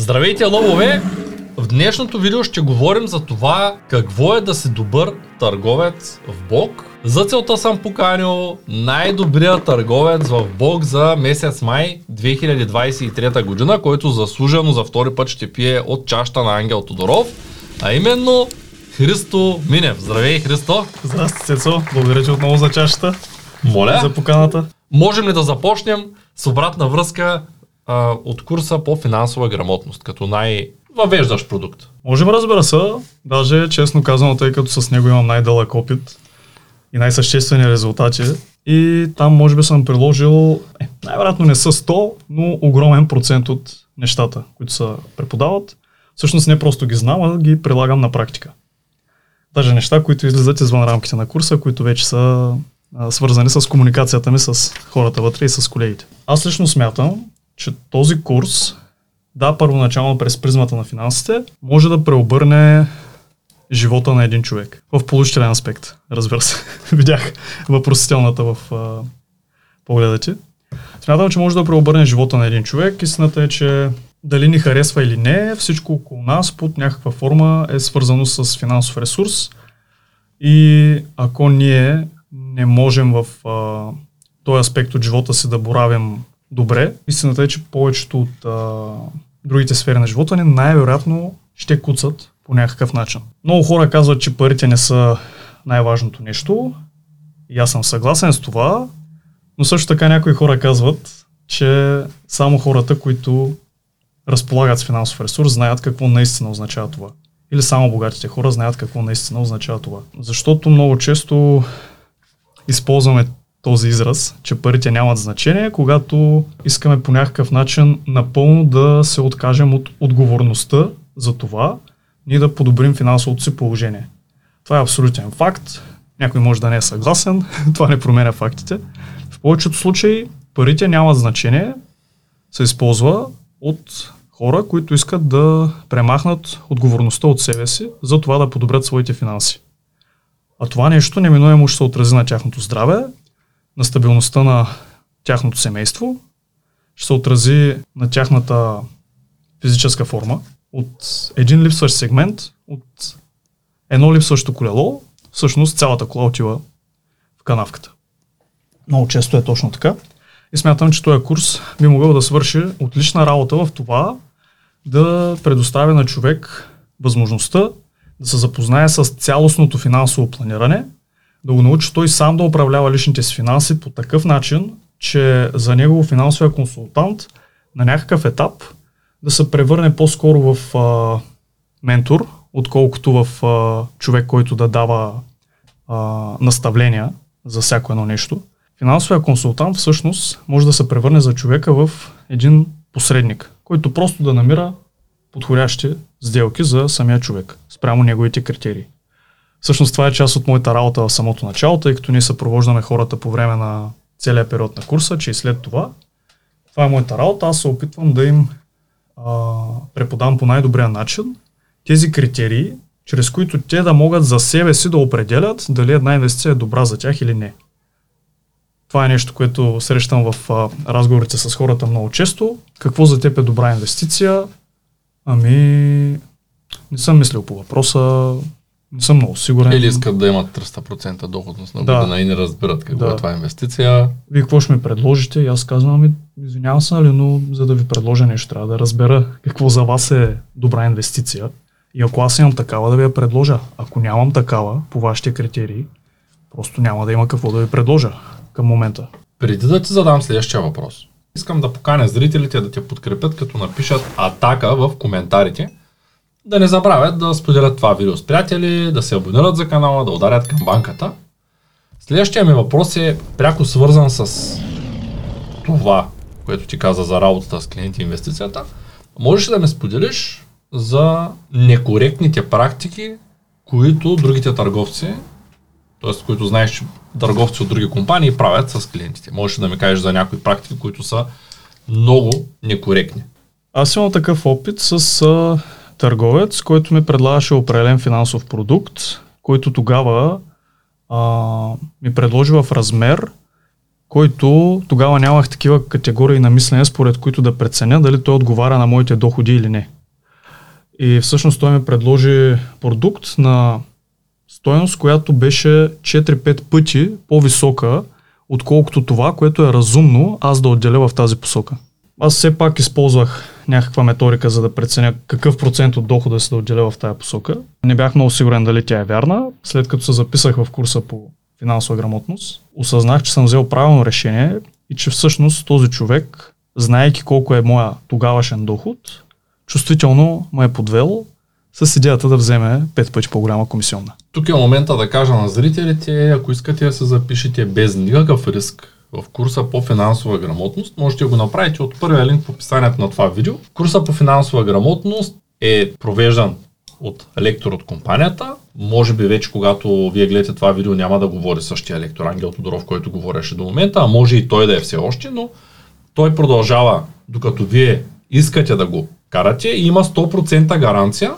Здравейте, лъвове! В днешното видео ще говорим за това какво е да си добър търговец в Бог. За целта съм поканил най-добрия търговец в Бог за месец май 2023 година, който заслужено за втори път ще пие от чашата на Ангел Тодоров, а именно Христо Минев. Здравей, Христо! Здрасти, Цецо. Благодаря ти отново за чашата. Моля! За поканата. Можем ли да започнем с обратна връзка а, от курса по финансова грамотност, като най-въвеждащ продукт? Можем, разбира се. Даже, честно казано, тъй като с него имам най-дълъг опит и най-съществени резултати. И там може би съм приложил, е, най-вероятно не са 100, но огромен процент от нещата, които се преподават. Всъщност не просто ги знам, а ги прилагам на практика. Даже неща, които излизат извън рамките на курса, които вече са а, свързани с комуникацията ми с хората вътре и с колегите. Аз лично смятам, че този курс, да, първоначално през призмата на финансите, може да преобърне живота на един човек. В положителен аспект, разбира се. Видях въпросителната в а, погледа ти. Смятам, че може да преобърне живота на един човек. Истината е, че дали ни харесва или не, всичко около нас под някаква форма е свързано с финансов ресурс. И ако ние не можем в а, този аспект от живота си да боравим добре, истината е, че повечето от а, другите сфери на живота ни най-вероятно ще куцат по някакъв начин. Много хора казват, че парите не са най-важното нещо. И аз съм съгласен с това, но също така някои хора казват, че само хората, които разполагат с финансов ресурс, знаят какво наистина означава това. Или само богатите хора знаят какво наистина означава това. Защото много често използваме този израз, че парите нямат значение, когато искаме по някакъв начин напълно да се откажем от отговорността за това, ние да подобрим финансовото си положение. Това е абсолютен факт. Някой може да не е съгласен, това не променя фактите. В повечето случаи парите нямат значение, се използва от хора, които искат да премахнат отговорността от себе си за това да подобрят своите финанси. А това нещо неминуемо ще се отрази на тяхното здраве, на стабилността на тяхното семейство, ще се отрази на тяхната физическа форма. От един липсващ сегмент, от едно липсващо колело, всъщност цялата кола отива в канавката. Много често е точно така. И смятам, че този курс би могъл да свърши отлична работа в това да предоставя на човек възможността да се запознае с цялостното финансово планиране, да го научи той сам да управлява личните си финанси по такъв начин, че за него финансовия консултант на някакъв етап да се превърне по-скоро в а, ментор, отколкото в а, човек, който да дава а, наставления за всяко едно нещо. Финансовия консултант всъщност може да се превърне за човека в един посредник, който просто да намира подходящи сделки за самия човек, спрямо неговите критерии. Всъщност това е част от моята работа в самото начало, тъй като ние съпровождаме хората по време на целия период на курса, че и след това. Това е моята работа. Аз се опитвам да им а, преподам по най-добрия начин тези критерии, чрез които те да могат за себе си да определят дали една инвестиция е добра за тях или не. Това е нещо, което срещам в а, разговорите с хората много често. Какво за теб е добра инвестиция? Ами, не съм мислил по въпроса, съм много сигурен. Или искат да имат 300% доходност на година да. и не разбират какво да. е това инвестиция. Вие какво ще ми предложите? И аз казвам, ами, извинявам се, нали, но за да ви предложа нещо, трябва да разбера какво за вас е добра инвестиция. И ако аз имам такава, да ви я предложа. Ако нямам такава, по вашите критерии, просто няма да има какво да ви предложа към момента. Преди да ти задам следващия въпрос, искам да поканя зрителите да те подкрепят, като напишат атака в коментарите. Да не забравят да споделят това видео с приятели, да се абонират за канала, да ударят камбанката. Следващия ми въпрос е пряко свързан с това, което ти каза за работата с клиенти и инвестицията. Можеш ли да ме споделиш за некоректните практики, които другите търговци т.е. които знаеш, че търговци от други компании правят с клиентите. Можеш да ми кажеш за някои практики, които са много некоректни. Аз имам такъв опит с търговец, който ми предлагаше определен финансов продукт, който тогава а, ми предложи в размер който тогава нямах такива категории на мислене, според които да преценя дали той отговаря на моите доходи или не. И всъщност той ми предложи продукт на стоеност, която беше 4-5 пъти по-висока, отколкото това, което е разумно аз да отделя в тази посока. Аз все пак използвах някаква методика, за да преценя какъв процент от дохода се да отделя в тази посока. Не бях много сигурен дали тя е вярна. След като се записах в курса по финансова грамотност, осъзнах, че съм взел правилно решение и че всъщност този човек, знаейки колко е моя тогавашен доход, чувствително ме е подвел с идеята да вземе пет пъти по-голяма комисионна. Тук е момента да кажа на зрителите, ако искате да се запишете без никакъв риск в курса по финансова грамотност, можете да го направите от първия линк в описанието на това видео. Курса по финансова грамотност е провеждан от лектор от компанията. Може би вече, когато вие гледате това видео, няма да говори същия лектор Ангел Тодоров, който говореше до момента, а може и той да е все още, но той продължава, докато вие искате да го карате и има 100% гаранция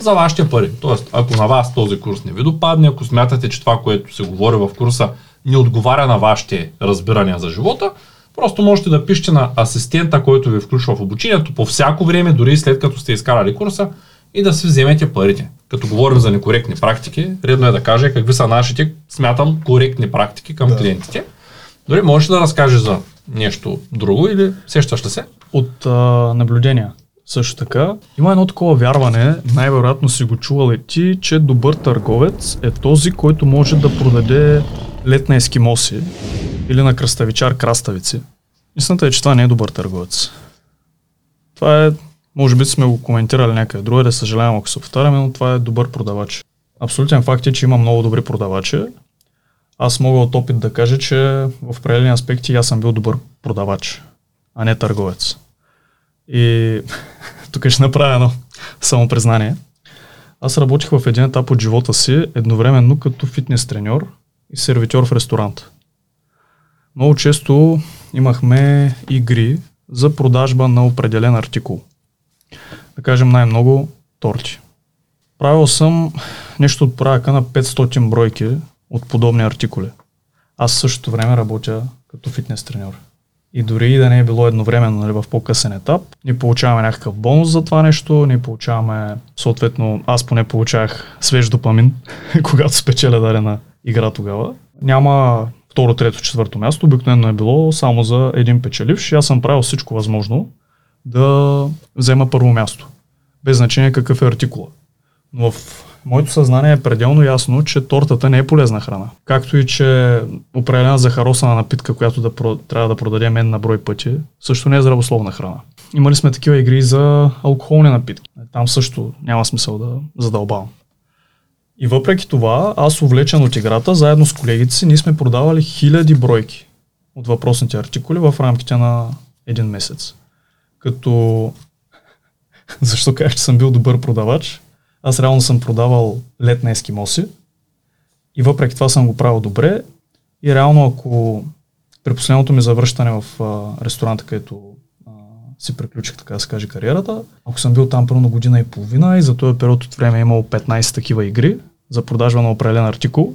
за вашите пари. Тоест, ако на вас този курс не ви допадне, ако смятате, че това, което се говори в курса, не отговаря на вашите разбирания за живота, просто можете да пишете на асистента, който ви включва в обучението по всяко време, дори след като сте изкарали курса и да си вземете парите. Като говорим за некоректни практики, редно е да кажа какви са нашите, смятам, коректни практики към да. клиентите. Дори можеш да разкажеш за нещо друго или сещаш ли се? От а, наблюдения. Също така, има едно такова вярване, най-вероятно си го чувал и ти, че добър търговец е този, който може да продаде лед на ескимоси или на кръставичар краставици. Истината е, че това не е добър търговец. Това е, може би сме го коментирали някъде друго, да съжалявам ако се повтаряме, но това е добър продавач. Абсолютен факт е, че има много добри продавачи. Аз мога от опит да кажа, че в определени аспекти аз съм бил добър продавач, а не търговец. И тук ще направя едно самопризнание. Аз работих в един етап от живота си едновременно като фитнес треньор и сервитьор в ресторант. Много често имахме игри за продажба на определен артикул. Да кажем най-много торти. Правил съм нещо от порядъка на 500 бройки от подобни артикули. Аз в същото време работя като фитнес треньор. И дори да не е било едновременно нали, в по-късен етап, ние получаваме някакъв бонус за това нещо, ние получаваме, съответно, аз поне получавах свеж допамин, когато спечеля дадена игра тогава. Няма второ, трето, четвърто място, обикновено е било само за един печеливш и аз съм правил всичко възможно да взема първо място. Без значение какъв е артикула. Но в моето съзнание е пределно ясно, че тортата не е полезна храна. Както и, че определена захаросана напитка, която да, трябва да продаде мен на брой пъти, също не е здравословна храна. Имали сме такива игри за алкохолни напитки. Там също няма смисъл да задълбавам. И въпреки това, аз увлечен от играта, заедно с колегите си, ние сме продавали хиляди бройки от въпросните артикули в рамките на един месец. Като... Защо казах, че съм бил добър продавач? Аз реално съм продавал лед на ескимоси и въпреки това съм го правил добре и реално ако при последното ми завръщане в а, ресторанта, където а, си приключих, така да се каже, кариерата, ако съм бил там първо година и половина и за този период от време е имал 15 такива игри за продажба на определен артикул,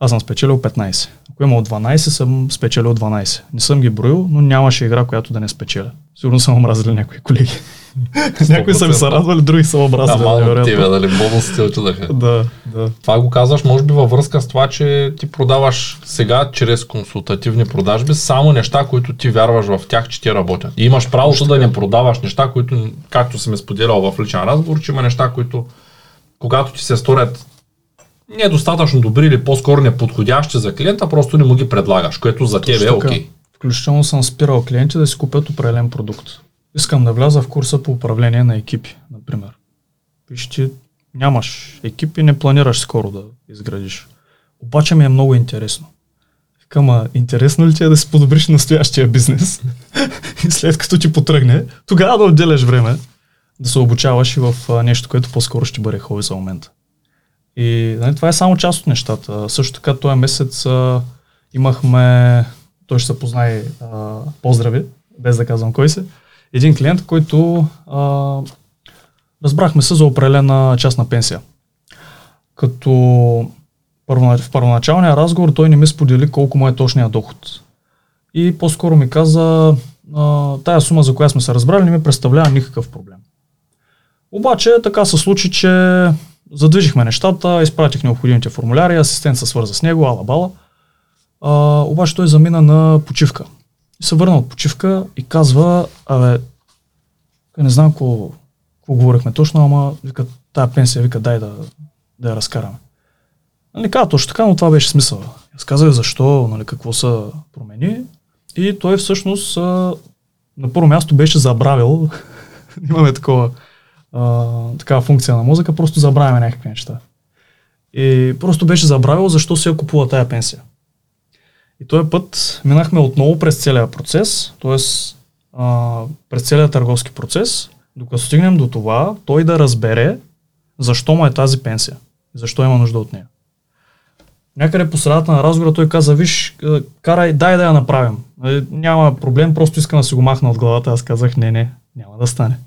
аз съм спечелил 15. Ако имал 12, съм спечелил 12. Не съм ги броил, но нямаше игра, която да не спечеля. Сигурно съм омразили някои колеги. Някои са ми се радвали, други са образили. Да, малко тебе, дали бонусите очудаха. да, да. Това го казваш, може би във връзка с това, че ти продаваш сега чрез консултативни продажби само неща, които ти вярваш в тях, че ти работят. И имаш правото да не продаваш неща, които, както съм споделял в личен разговор, че има неща, които когато ти се сторят недостатъчно добри или по-скоро неподходящи за клиента, просто не му ги предлагаш, което за тебе е окей. Okay. Включително съм спирал клиенти да си купят определен продукт. Искам да вляза в курса по управление на екипи, например. Виж, ти нямаш екип и не планираш скоро да изградиш. Обаче ми е много интересно. Викам, интересно ли ти е да си подобриш настоящия бизнес? и след като ти потръгне, тогава да отделяш време да се обучаваш и в нещо, което по-скоро ще бъде хоби за момента. И нали, това е само част от нещата. Също така този месец а, имахме, той ще се познае а, поздрави, без да казвам кой се, един клиент, който а, разбрахме се за определена частна пенсия. Като в първоначалния разговор той не ми сподели колко му е точния доход. и по-скоро ми каза, а, тая сума, за която сме се разбрали, не ми представлява никакъв проблем. Обаче така се случи, че задвижихме нещата, изпратих необходимите формуляри, асистент се свърза с него, ала бала. А, обаче той замина на почивка. И се върна от почивка и казва, абе, не знам какво, говорихме точно, ама вика, тая пенсия, вика, дай да, да я разкараме. Нали, каза точно така, но това беше смисъл. Аз казах защо, нали, какво са промени. И той всъщност на първо място беше забравил, имаме такова, а, такава функция на мозъка, просто забравяме някакви неща. И просто беше забравил защо се е купува тая пенсия. И този път минахме отново през целия процес, т.е. през целия търговски процес, докато стигнем до това, той да разбере защо му е тази пенсия, защо има нужда от нея. Някъде по средата на разговора той каза, виж, карай, дай да я направим. Е, няма проблем, просто искам да си го махна от главата. Аз казах, не, не, няма да стане.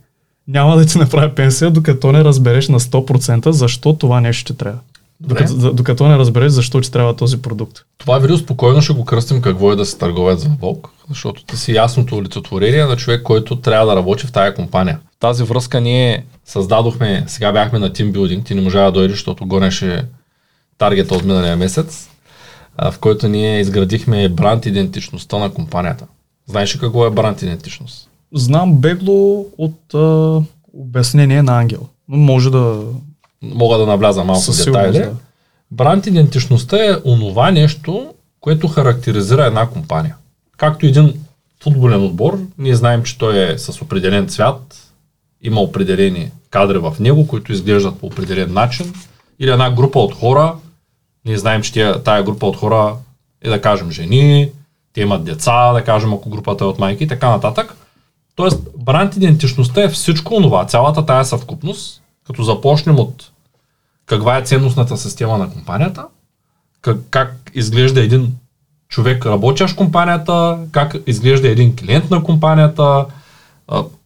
Няма да ти направя пенсия, докато не разбереш на 100% защо това нещо ще трябва. Докато, докато не разбереш защо ти трябва този продукт. Това видео спокойно ще го кръстим какво е да се търговец за Волк, защото ти си ясното олицетворение на човек, който трябва да работи в тая компания. В тази връзка ние създадохме, сега бяхме на тимбилдинг, ти не можа да дойдеш, защото гонеше таргет от миналия месец, в който ние изградихме бранд идентичността на компанията. Знаеш ли какво е бранд идентичност? Знам бегло от а, обяснение на Ангел. Но може да... Мога да навляза малко в детайли. Да. Бранд идентичността е онова нещо, което характеризира една компания. Както един футболен отбор, ние знаем, че той е с определен цвят, има определени кадри в него, които изглеждат по определен начин, или една група от хора, ние знаем, че тия, тая група от хора е да кажем жени, те имат деца, да кажем ако групата е от майки и така нататък. Тоест, бранд идентичността е всичко това, цялата тая съвкупност, като започнем от каква е ценностната система на компанията, как, как изглежда един човек работящ компанията, как изглежда един клиент на компанията,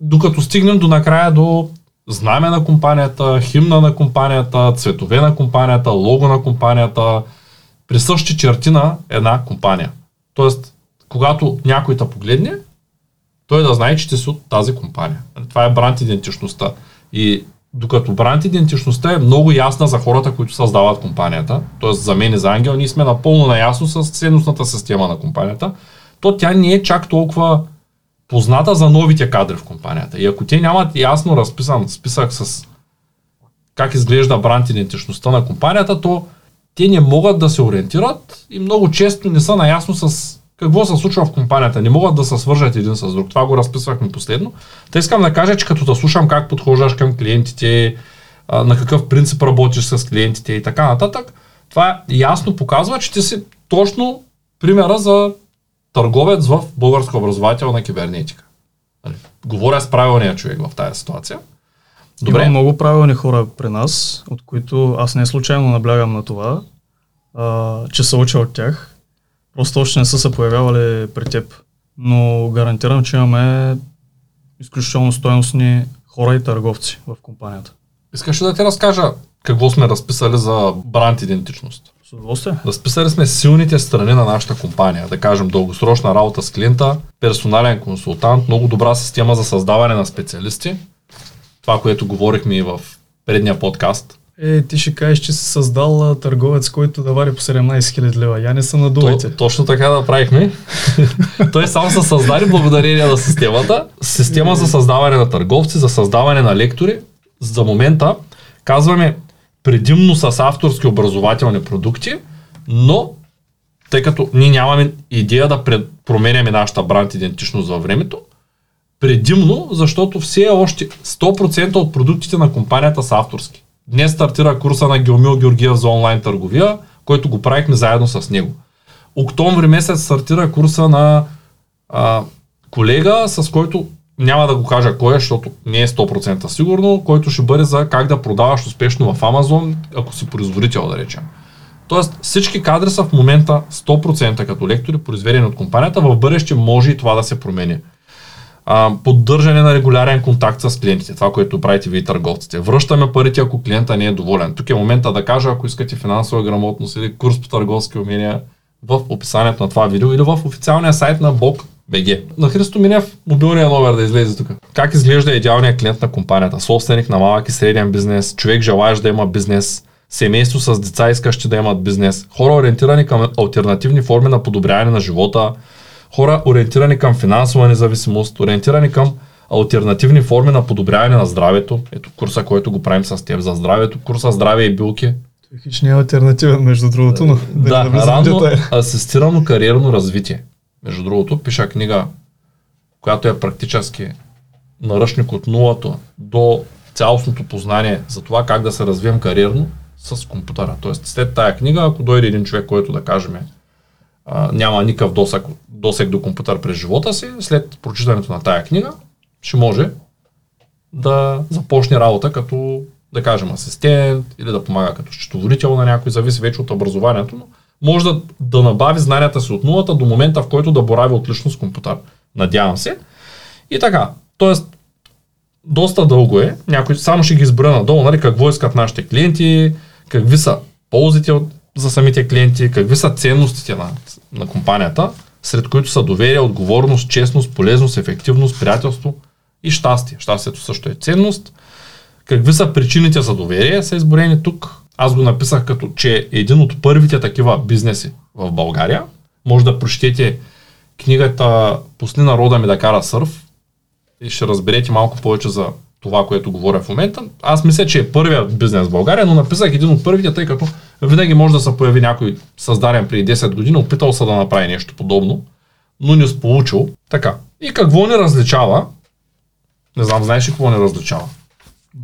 докато стигнем до накрая до знаме на компанията, химна на компанията, цветове на компанията, лого на компанията, присъщи черти на една компания. Тоест, когато някой те погледне, той да знае, че ти си от тази компания. Това е бранд идентичността. И докато бранд идентичността е много ясна за хората, които създават компанията, т.е. за мен и за Ангел, ние сме напълно наясно с ценностната система на компанията, то тя не е чак толкова позната за новите кадри в компанията. И ако те нямат ясно разписан списък с как изглежда бранд идентичността на компанията, то те не могат да се ориентират и много често не са наясно с какво се случва в компанията. Не могат да се свържат един с друг. Това го разписвахме последно. Та искам да кажа, че като да слушам как подхождаш към клиентите, на какъв принцип работиш с клиентите и така нататък, това ясно показва, че ти си точно примера за търговец в българска образователна кибернетика. Нали, говоря с правилния човек в тази ситуация. Добре. Има много правилни хора при нас, от които аз не случайно наблягам на това, а, че се уча от тях. Просто още не са се появявали при теб. Но гарантирам, че имаме изключително стоеностни хора и търговци в компанията. Искаш ли да ти разкажа какво сме разписали за бранд идентичност? С удоволствие. Разписали сме силните страни на нашата компания, да кажем дългосрочна работа с клиента, персонален консултант, много добра система за създаване на специалисти. Това, което говорихме и в предния подкаст. Е, ти ще кажеш, че си създал търговец, който да вари по 17 000 лева. Я не са надувайте. То, точно така да правихме. Той само се създаде благодарение на системата. Система за създаване на търговци, за създаване на лектори. За момента казваме предимно с авторски образователни продукти, но тъй като ние нямаме идея да пред, променяме нашата бранд идентичност във времето, предимно, защото все още 100% от продуктите на компанията са авторски. Днес стартира курса на Геомил Георгиев за онлайн търговия, който го правихме заедно с него. Октомври месец стартира курса на а, колега, с който няма да го кажа кой е, защото не е 100% сигурно, който ще бъде за как да продаваш успешно в Amazon, ако си производител, да речем. Тоест всички кадри са в момента 100% като лектори, произведени от компанията, в бъдеще може и това да се промени. А, поддържане на регулярен контакт с клиентите, това, което правите вие търговците. Връщаме парите, ако клиента не е доволен. Тук е момента да кажа, ако искате финансова грамотност или курс по търговски умения, в описанието на това видео или в официалния сайт на Бог БГ. На Христо Минев мобилния номер да излезе тук. Как изглежда идеалният клиент на компанията? Собственик на малък и среден бизнес, човек желаещ да има бизнес, семейство с деца искащи да имат бизнес, хора ориентирани към альтернативни форми на подобряване на живота, хора ориентирани към финансова независимост, ориентирани към альтернативни форми на подобряване на здравето. Ето курса, който го правим с теб за здравето, курса здраве и билки. Хич не е альтернативен, между другото, но Да, ранно асистирано кариерно развитие. Между другото, пиша книга, която е практически наръчник от нулата до цялостното познание за това как да се развием кариерно с компютъра. Тоест, след тая книга, ако дойде един човек, който да кажем а, няма никакъв досек, досек до компютър през живота си, след прочитането на тая книга, ще може да започне работа като, да кажем, асистент или да помага като счетоводител на някой, зависи вече от образованието, но може да, да набави знанията си от нулата до момента, в който да борави отлично с компютър. Надявам се. И така, т.е. доста дълго е. Някой само ще ги избра надолу, нали, какво искат нашите клиенти, какви са ползите от, за самите клиенти, какви са ценностите на, на компанията, сред които са доверие, отговорност, честност, полезност, ефективност, приятелство и щастие. Щастието също е ценност. Какви са причините за доверие са изборени тук. Аз го написах като, че е един от първите такива бизнеси в България. Може да прочетете книгата Пусни народа ми да кара сърф и ще разберете малко повече за това, което говоря в момента. Аз мисля, че е първият бизнес в България, но написах един от първите, тъй като винаги може да се появи някой създаден преди 10 години, опитал се да направи нещо подобно, но не сполучил. Така. И какво ни различава? Не знам, знаеш ли какво ни различава?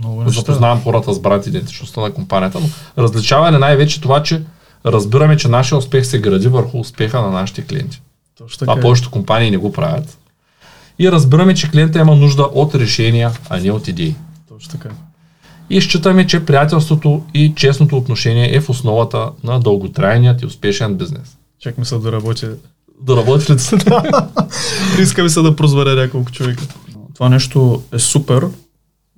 Много Запознавам хората с брат идентичността на компанията, но различаване най-вече това, че разбираме, че нашия успех се гради върху успеха на нашите клиенти. Точно Това така. е. повечето компании не го правят. И разбираме, че клиента има нужда от решения, а не от идеи. Точно така. И считаме, че приятелството и честното отношение е в основата на дълготрайният и успешен бизнес. Чак ми се да работи. Да работи ли се? Иска ми се да прозваря няколко човека. Това нещо е супер.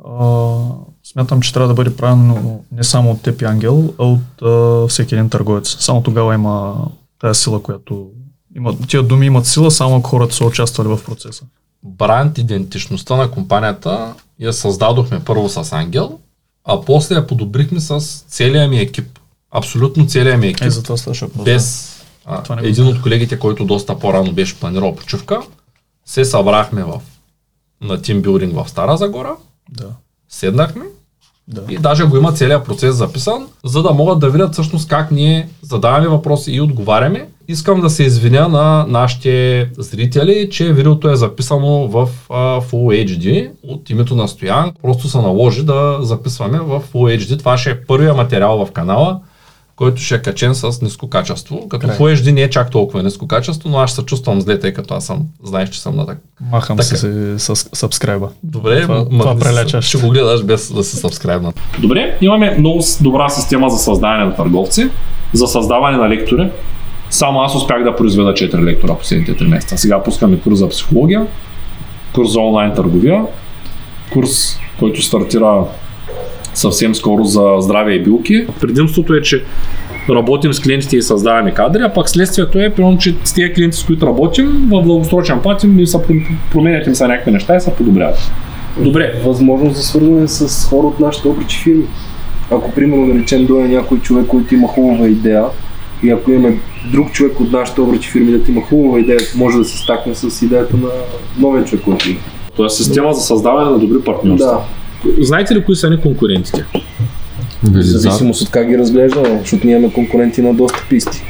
А, смятам, че трябва да бъде правено не само от теб и Ангел, а от а, всеки един търговец. Само тогава има тази сила, която има, тия думи имат сила, само ако хората са участвали в процеса. Бранд идентичността на компанията я създадохме първо с Ангел, а после я подобрихме с целия ми екип. Абсолютно целия ми екип. Е, за това ставаше въпрос. без а, Това един от колегите, който доста по-рано беше планирал почивка, се събрахме в, на тимбилдинг в Стара Загора, Да. седнахме Да. и даже го има целият процес записан, за да могат да видят всъщност как ние задаваме въпроси и отговаряме. Искам да се извиня на нашите зрители, че видеото е записано в а, Full HD от името на Стоян. Просто се наложи да записваме в Full HD. Това ще е първия материал в канала, който ще е качен с ниско качество. Като Край. Full HD не е чак толкова ниско качество, но аз се чувствам зле, тъй като аз съм, знаеш, че съм на так. Махам Така. се с, сабскрайба. Добре, Това- м- това прелечаш. Ще го гледаш без да се сабскрайбнат. Добре, имаме много добра система за създаване на търговци, за създаване на лектори. Само аз успях да произведа 4 лектора последните 3 месеца. Сега пускаме курс за психология, курс за онлайн търговия, курс, който стартира съвсем скоро за здраве и билки. Предимството е, че работим с клиентите и създаваме кадри, а пък следствието е, примерно, че с тези клиенти, с които работим, в дългосрочен план им са пром- променят им са някакви неща и се подобряват. Добре, възможност за свързване с хора от нашите обръчи фирми. Ако, примерно, да речем, дойде някой човек, който има хубава идея, и ако имаме друг човек от нашите обръчи фирми, да има хубава идея, може да се стакне с идеята на новия човек, който има. Тоест система за създаване на добри партньорства. Да, Знаете ли кои са ни конкурентите? в зависимост от как ги разглеждаме, защото ние имаме конкуренти на доста писти.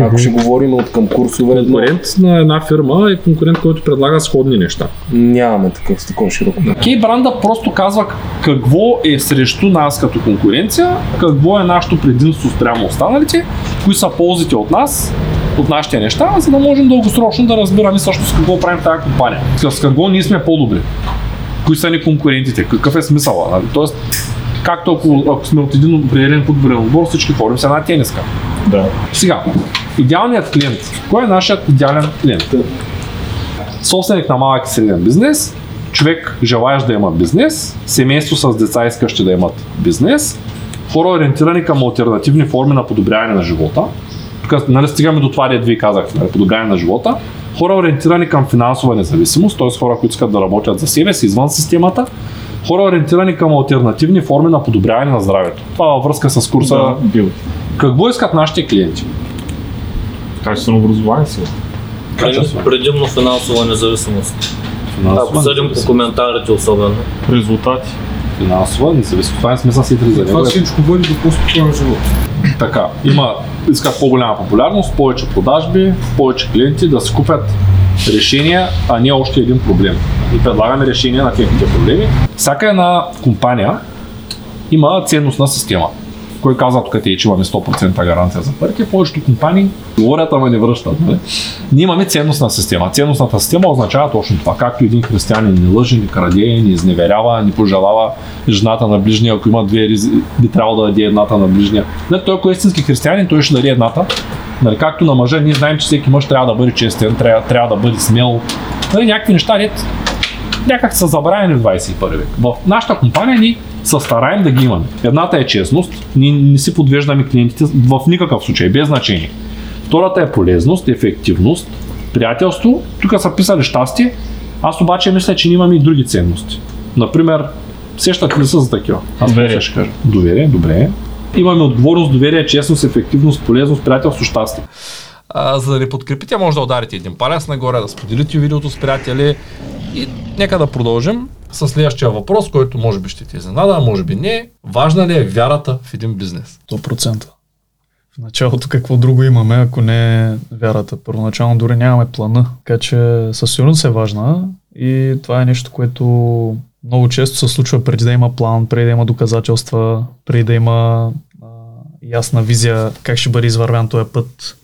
Ако ще говорим от към курсове, едно, Конкурент на една фирма е конкурент, който предлага сходни неща. нямаме такъв с такова широко. Кей бранда просто казва какво е срещу нас като конкуренция, какво е нашето предимство спрямо останалите, кои са ползите от нас, от нашите неща, за да можем дългосрочно да разбираме всъщност какво правим в тази компания. С какво ние сме по-добри. Кои са ни конкурентите, какъв е смисъла. Тоест, както ако, ако сме от един определен футболен отбор, всички ходим с една тениска. Да. Сега, идеалният клиент. Кой е нашият идеален клиент? Собственик на малък и среден бизнес, човек желаещ да има бизнес, семейство с деца искащи да имат бизнес, хора ориентирани към альтернативни форми на подобряване на живота. тук нали, стигаме до това, дето ви казах, нали, подобряване на живота, хора ориентирани към финансова независимост, т.е. хора, които искат да работят за себе си извън системата, хора ориентирани към альтернативни форми на подобряване на здравето. Това във връзка с курса. Да, бил. Какво искат нашите клиенти? Качествено образование си. Качествено. Предимно финансова независимост. Финансова Ако съдим по коментарите особено. Резултати. Финансова независимост. Това е смисъл си за него. Това всичко води до по-спокоен живот. Така, има, искат по-голяма популярност, повече продажби, повече клиенти да си купят решения, а не още един проблем. И предлагаме решения на техните проблеми. Всяка една компания има ценностна система. Кой каза тук ти, че имаме 100% гаранция за парите, повечето компании говорят, ама не връщат. Нали? Ние имаме ценностна система. Ценностната система означава точно това. Както един християнин не лъже, не краде, не изневерява, не пожелава жената на ближния, ако има две ризи, би трябвало да даде едната на ближния. Не, той ако е истински християнин, той ще даде едната. Нали, както на мъжа, ние знаем, че всеки мъж трябва да бъде честен, трябва, трябва да бъде смел. Нали, някакви неща, някак са забравени в 21 век. В нашата компания ни се стараем да ги имаме. Едната е честност, ние не си подвеждаме клиентите в никакъв случай, без значение. Втората е полезност, ефективност, приятелство. Тук са писали щастие. Аз обаче мисля, че имаме и други ценности. Например, сещате ли се за такива? Аз Доверие. ще кажа. Доверие, добре. Имаме отговорност, доверие, честност, ефективност, полезност, приятелство, щастие. А, за да ни подкрепите, може да ударите един палец нагоре, да споделите видеото с приятели и нека да продължим с следващия въпрос, който може би ще ти изненада, а може би не. Важна ли е вярата в един бизнес? 100%. В началото какво друго имаме, ако не е вярата. Първоначално дори нямаме плана, така че със сигурност е важна и това е нещо, което много често се случва преди да има план, преди да има доказателства, преди да има а, ясна визия как ще бъде извървян този път.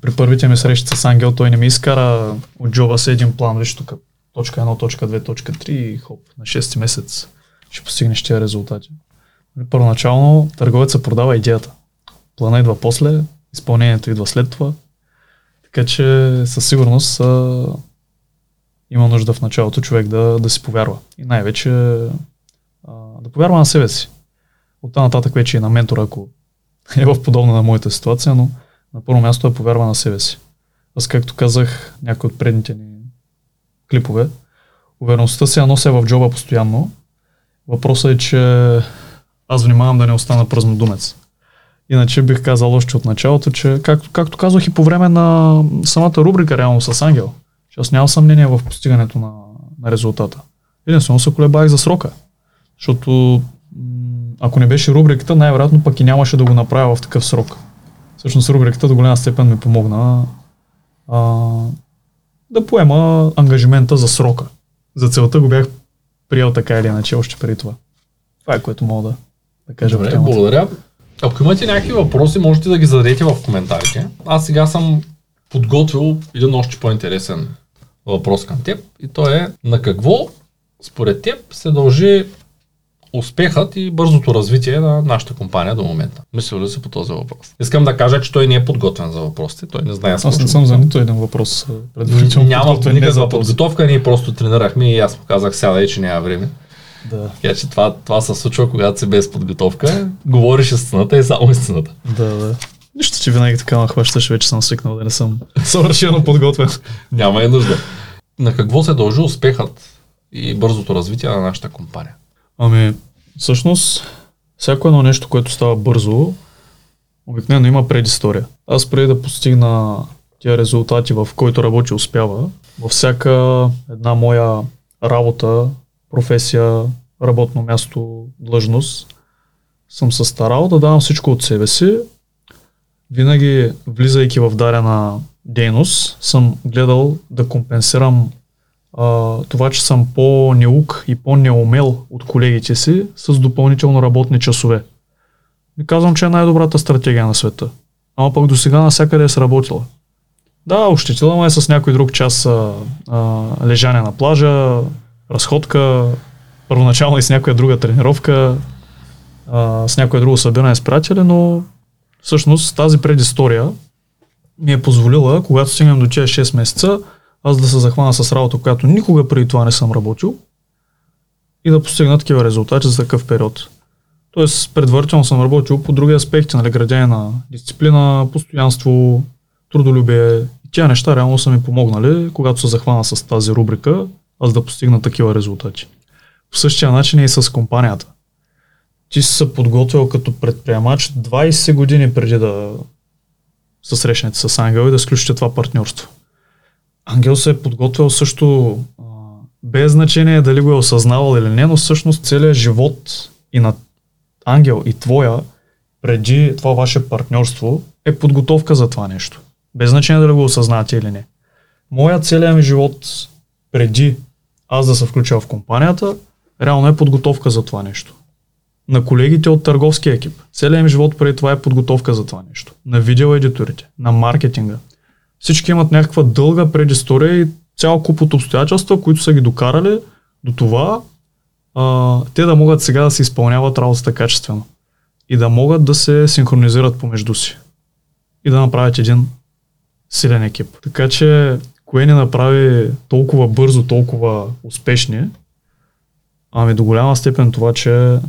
При първите ми срещи с Ангел той не ми изкара от джоба си един план, виж тук точка 1, точка 2, точка 3 и хоп, на 6 месец ще постигнеш тези резултати. Първоначално търговецът продава идеята. Плана идва после, изпълнението идва след това. Така че със сигурност а, има нужда в началото човек да, да си повярва. И най-вече а, да повярва на себе си. От там нататък вече и на ментора, ако е в подобна на моята ситуация, но на първо място да повярва на себе си. Аз, както казах, някои от предните ни клипове, увереността си я нося в джоба постоянно. Въпросът е, че аз внимавам да не остана празнодумец. Иначе бих казал още от началото, че както, както казах и по време на самата рубрика реално с Ангел, че аз нямам съмнение в постигането на, на резултата. Единствено се колебах за срока. Защото ако не беше рубриката, най-вероятно пък и нямаше да го направя в такъв срок. Всъщност рубриката до голяма степен ми помогна а, да поема ангажимента за срока. За целта го бях приел така или иначе още преди това. Това е което мога да, да кажа Добре, благодаря. Ако имате някакви въпроси, можете да ги зададете в коментарите. Аз сега съм подготвил един още по-интересен въпрос към теб и то е на какво според теб се дължи успехът и бързото развитие на нашата компания до момента? Мислил ли си по този въпрос? Искам да кажа, че той не е подготвен за въпросите, той не знае Аз не скучно. съм за нито един въпрос предварително. Няма не никаква за този. подготовка, ние просто тренирахме и аз показах сядай, че няма време. Да, Така че това, това се случва, когато си без подготовка, говориш истината и само истината. да, да. Нищо, че винаги така ме хващаш, вече съм свикнал да не съм съвършено подготвен. Няма и нужда. На какво се дължи успехът и бързото развитие на нашата компания? Ами, всъщност, всяко едно нещо, което става бързо, обикновено има предистория. Аз преди да постигна тия резултати, в който работи успява, във всяка една моя работа, професия, работно място, длъжност, съм се старал да давам всичко от себе си. Винаги, влизайки в дарена дейност, съм гледал да компенсирам това, че съм по-неук и по-неумел от колегите си с допълнително работни часове. Не казвам, че е най-добрата стратегия на света. Ама пък до сега навсякъде е сработила. Да, ощетила ме е с някой друг час а, а, лежане на плажа, разходка, първоначално и с някоя друга тренировка, а, с някое друго събиране с приятели, но всъщност тази предистория ми е позволила, когато стигнем до тези 6 месеца, аз да се захвана с работа, която никога преди това не съм работил и да постигна такива резултати за такъв период. Тоест, предварително съм работил по други аспекти, нали, градяне на дисциплина, постоянство, трудолюбие. И тия неща реално са ми помогнали, когато се захвана с тази рубрика, аз да постигна такива резултати. По същия начин е и с компанията. Ти си се подготвил като предприемач 20 години преди да се срещнете с Ангел и да сключите това партньорство. Ангел се е подготвил също без значение дали го е осъзнавал или не, но всъщност целият живот и на Ангел и твоя преди това ваше партньорство е подготовка за това нещо. Без значение дали го осъзнавате или не. Моя целият ми живот преди аз да се включа в компанията, реално е подготовка за това нещо. На колегите от търговския екип. Целият им живот преди това е подготовка за това нещо. На видеоедиторите, на маркетинга. Всички имат някаква дълга предистория и цял куп от обстоятелства, които са ги докарали до това а, те да могат сега да се изпълняват работата качествено. И да могат да се синхронизират помежду си. И да направят един силен екип. Така че, кое ни направи толкова бързо, толкова успешни, ами до голяма степен това, че а,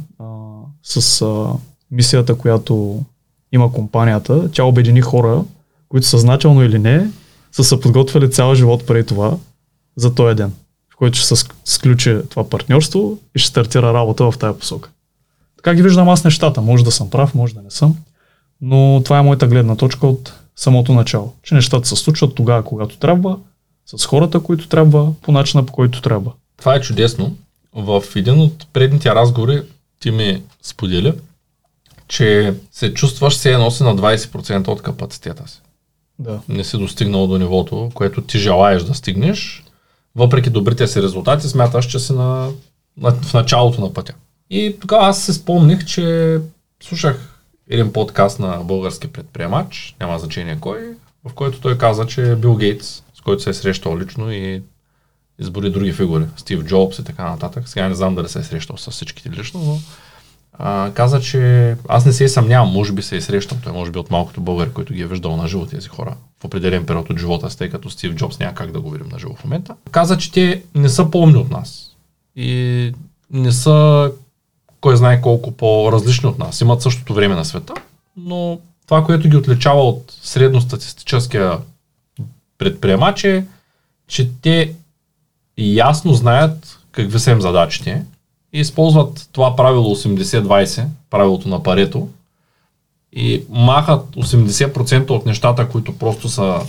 с а, мисията, която има компанията, тя обедини хора, които съзнателно или не, са се подготвили цял живот преди това за този ден, в който ще се сключи това партньорство и ще стартира работа в тази посока. Така ги виждам аз нещата. Може да съм прав, може да не съм, но това е моята гледна точка от самото начало. Че нещата се случват тогава, когато трябва, с хората, които трябва, по начина по който трябва. Това е чудесно. В един от предните разговори ти ми споделя, че се чувстваш се едно си на 20% от капацитета си. Да. Не си достигнал до нивото, което ти желаеш да стигнеш. Въпреки добрите си резултати, смяташ, че си на, на, в началото на пътя. И тогава аз се спомних, че слушах един подкаст на български предприемач, няма значение кой, в който той каза, че Бил Гейтс, с който се е срещал лично и избори други фигури, Стив Джобс и така нататък. Сега не знам дали се е срещал с всичките лично, но а, каза, че аз не се и съмнявам, може би се е срещал, той може би от малкото българи, които ги е виждал на живо тези хора в определен период от живота тъй като Стив Джобс няма как да го видим на живо в момента. Каза, че те не са по-умни от нас и не са кой знае колко по-различни от нас. Имат същото време на света, но това, което ги отличава от средностатистическия предприемач е, че те ясно знаят какви са им задачите и използват това правило 80-20, правилото на парето и махат 80% от нещата, които просто са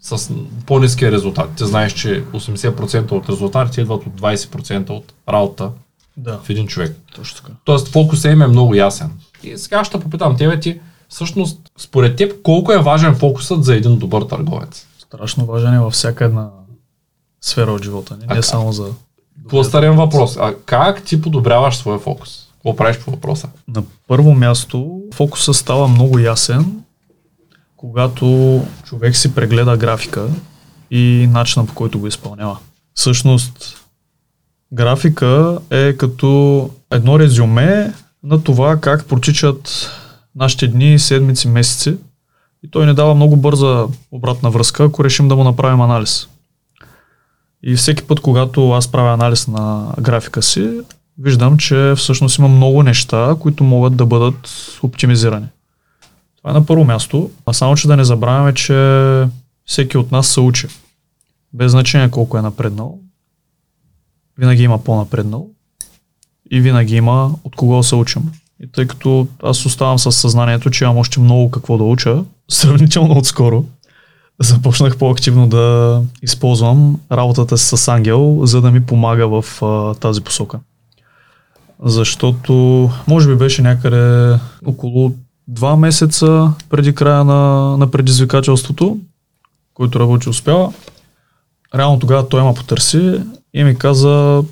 с по-низкия резултат. Ти знаеш, че 80% от резултатите идват от 20% от работа Да. в един човек. Точно така. Тоест фокусът им е много ясен. И сега ще попитам тебе ти, всъщност, според теб, колко е важен фокусът за един добър търговец? Страшно важен е във всяка една сфера от живота не как? само за... По-старен въпрос. А как ти подобряваш своя фокус? Какво правиш по въпроса? На първо място фокусът става много ясен, когато човек си прегледа графика и начина по който го изпълнява. Всъщност, графика е като едно резюме на това как протичат нашите дни, седмици, месеци и той ни дава много бърза обратна връзка, ако решим да му направим анализ. И всеки път, когато аз правя анализ на графика си, виждам, че всъщност има много неща, които могат да бъдат оптимизирани. Това е на първо място. А само, че да не забравяме, че всеки от нас се учи. Без значение колко е напреднал. Винаги има по-напреднал. И винаги има от кого се учим. И тъй като аз оставам с съзнанието, че имам още много какво да уча, сравнително отскоро, започнах по-активно да използвам работата си с Ангел, за да ми помага в а, тази посока. Защото, може би беше някъде около два месеца преди края на, на предизвикателството, който работи успява. Реално тогава той ме потърси и ми каза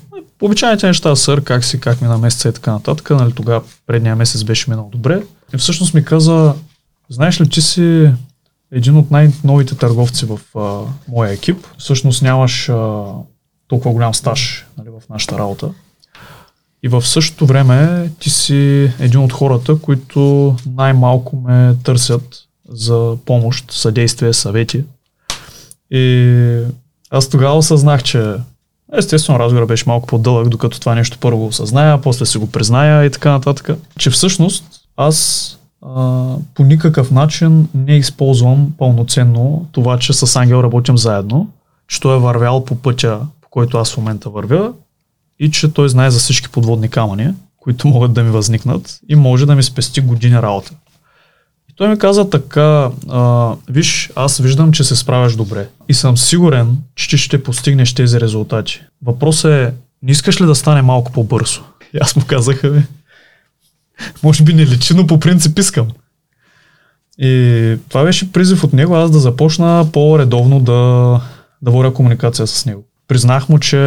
обичайните неща, сър, как си, как мина месеца и така нататък. Нали, тогава предния месец беше минал добре. И всъщност ми каза, знаеш ли, ти си един от най-новите търговци в а, моя екип. Всъщност нямаш а, толкова голям стаж нали, в нашата работа. И в същото време ти си един от хората, които най-малко ме търсят за помощ, съдействие, съвети. И аз тогава осъзнах, че Естествено, разговора беше малко по-дълъг, докато това нещо първо осъзная, после си го призная и така нататък. Че всъщност аз по никакъв начин не използвам пълноценно това, че с Ангел работим заедно, че той е вървял по пътя, по който аз в момента вървя и че той знае за всички подводни камъни, които могат да ми възникнат и може да ми спести години работа. И той ми каза така, а, виж, аз виждам, че се справяш добре и съм сигурен, че ти ще постигнеш тези резултати. Въпросът е, не искаш ли да стане малко по-бързо? И аз му казах, бе, може би не личи, но по принцип искам. И това беше призив от него аз да започна по-редовно да, да водя комуникация с него. Признах му, че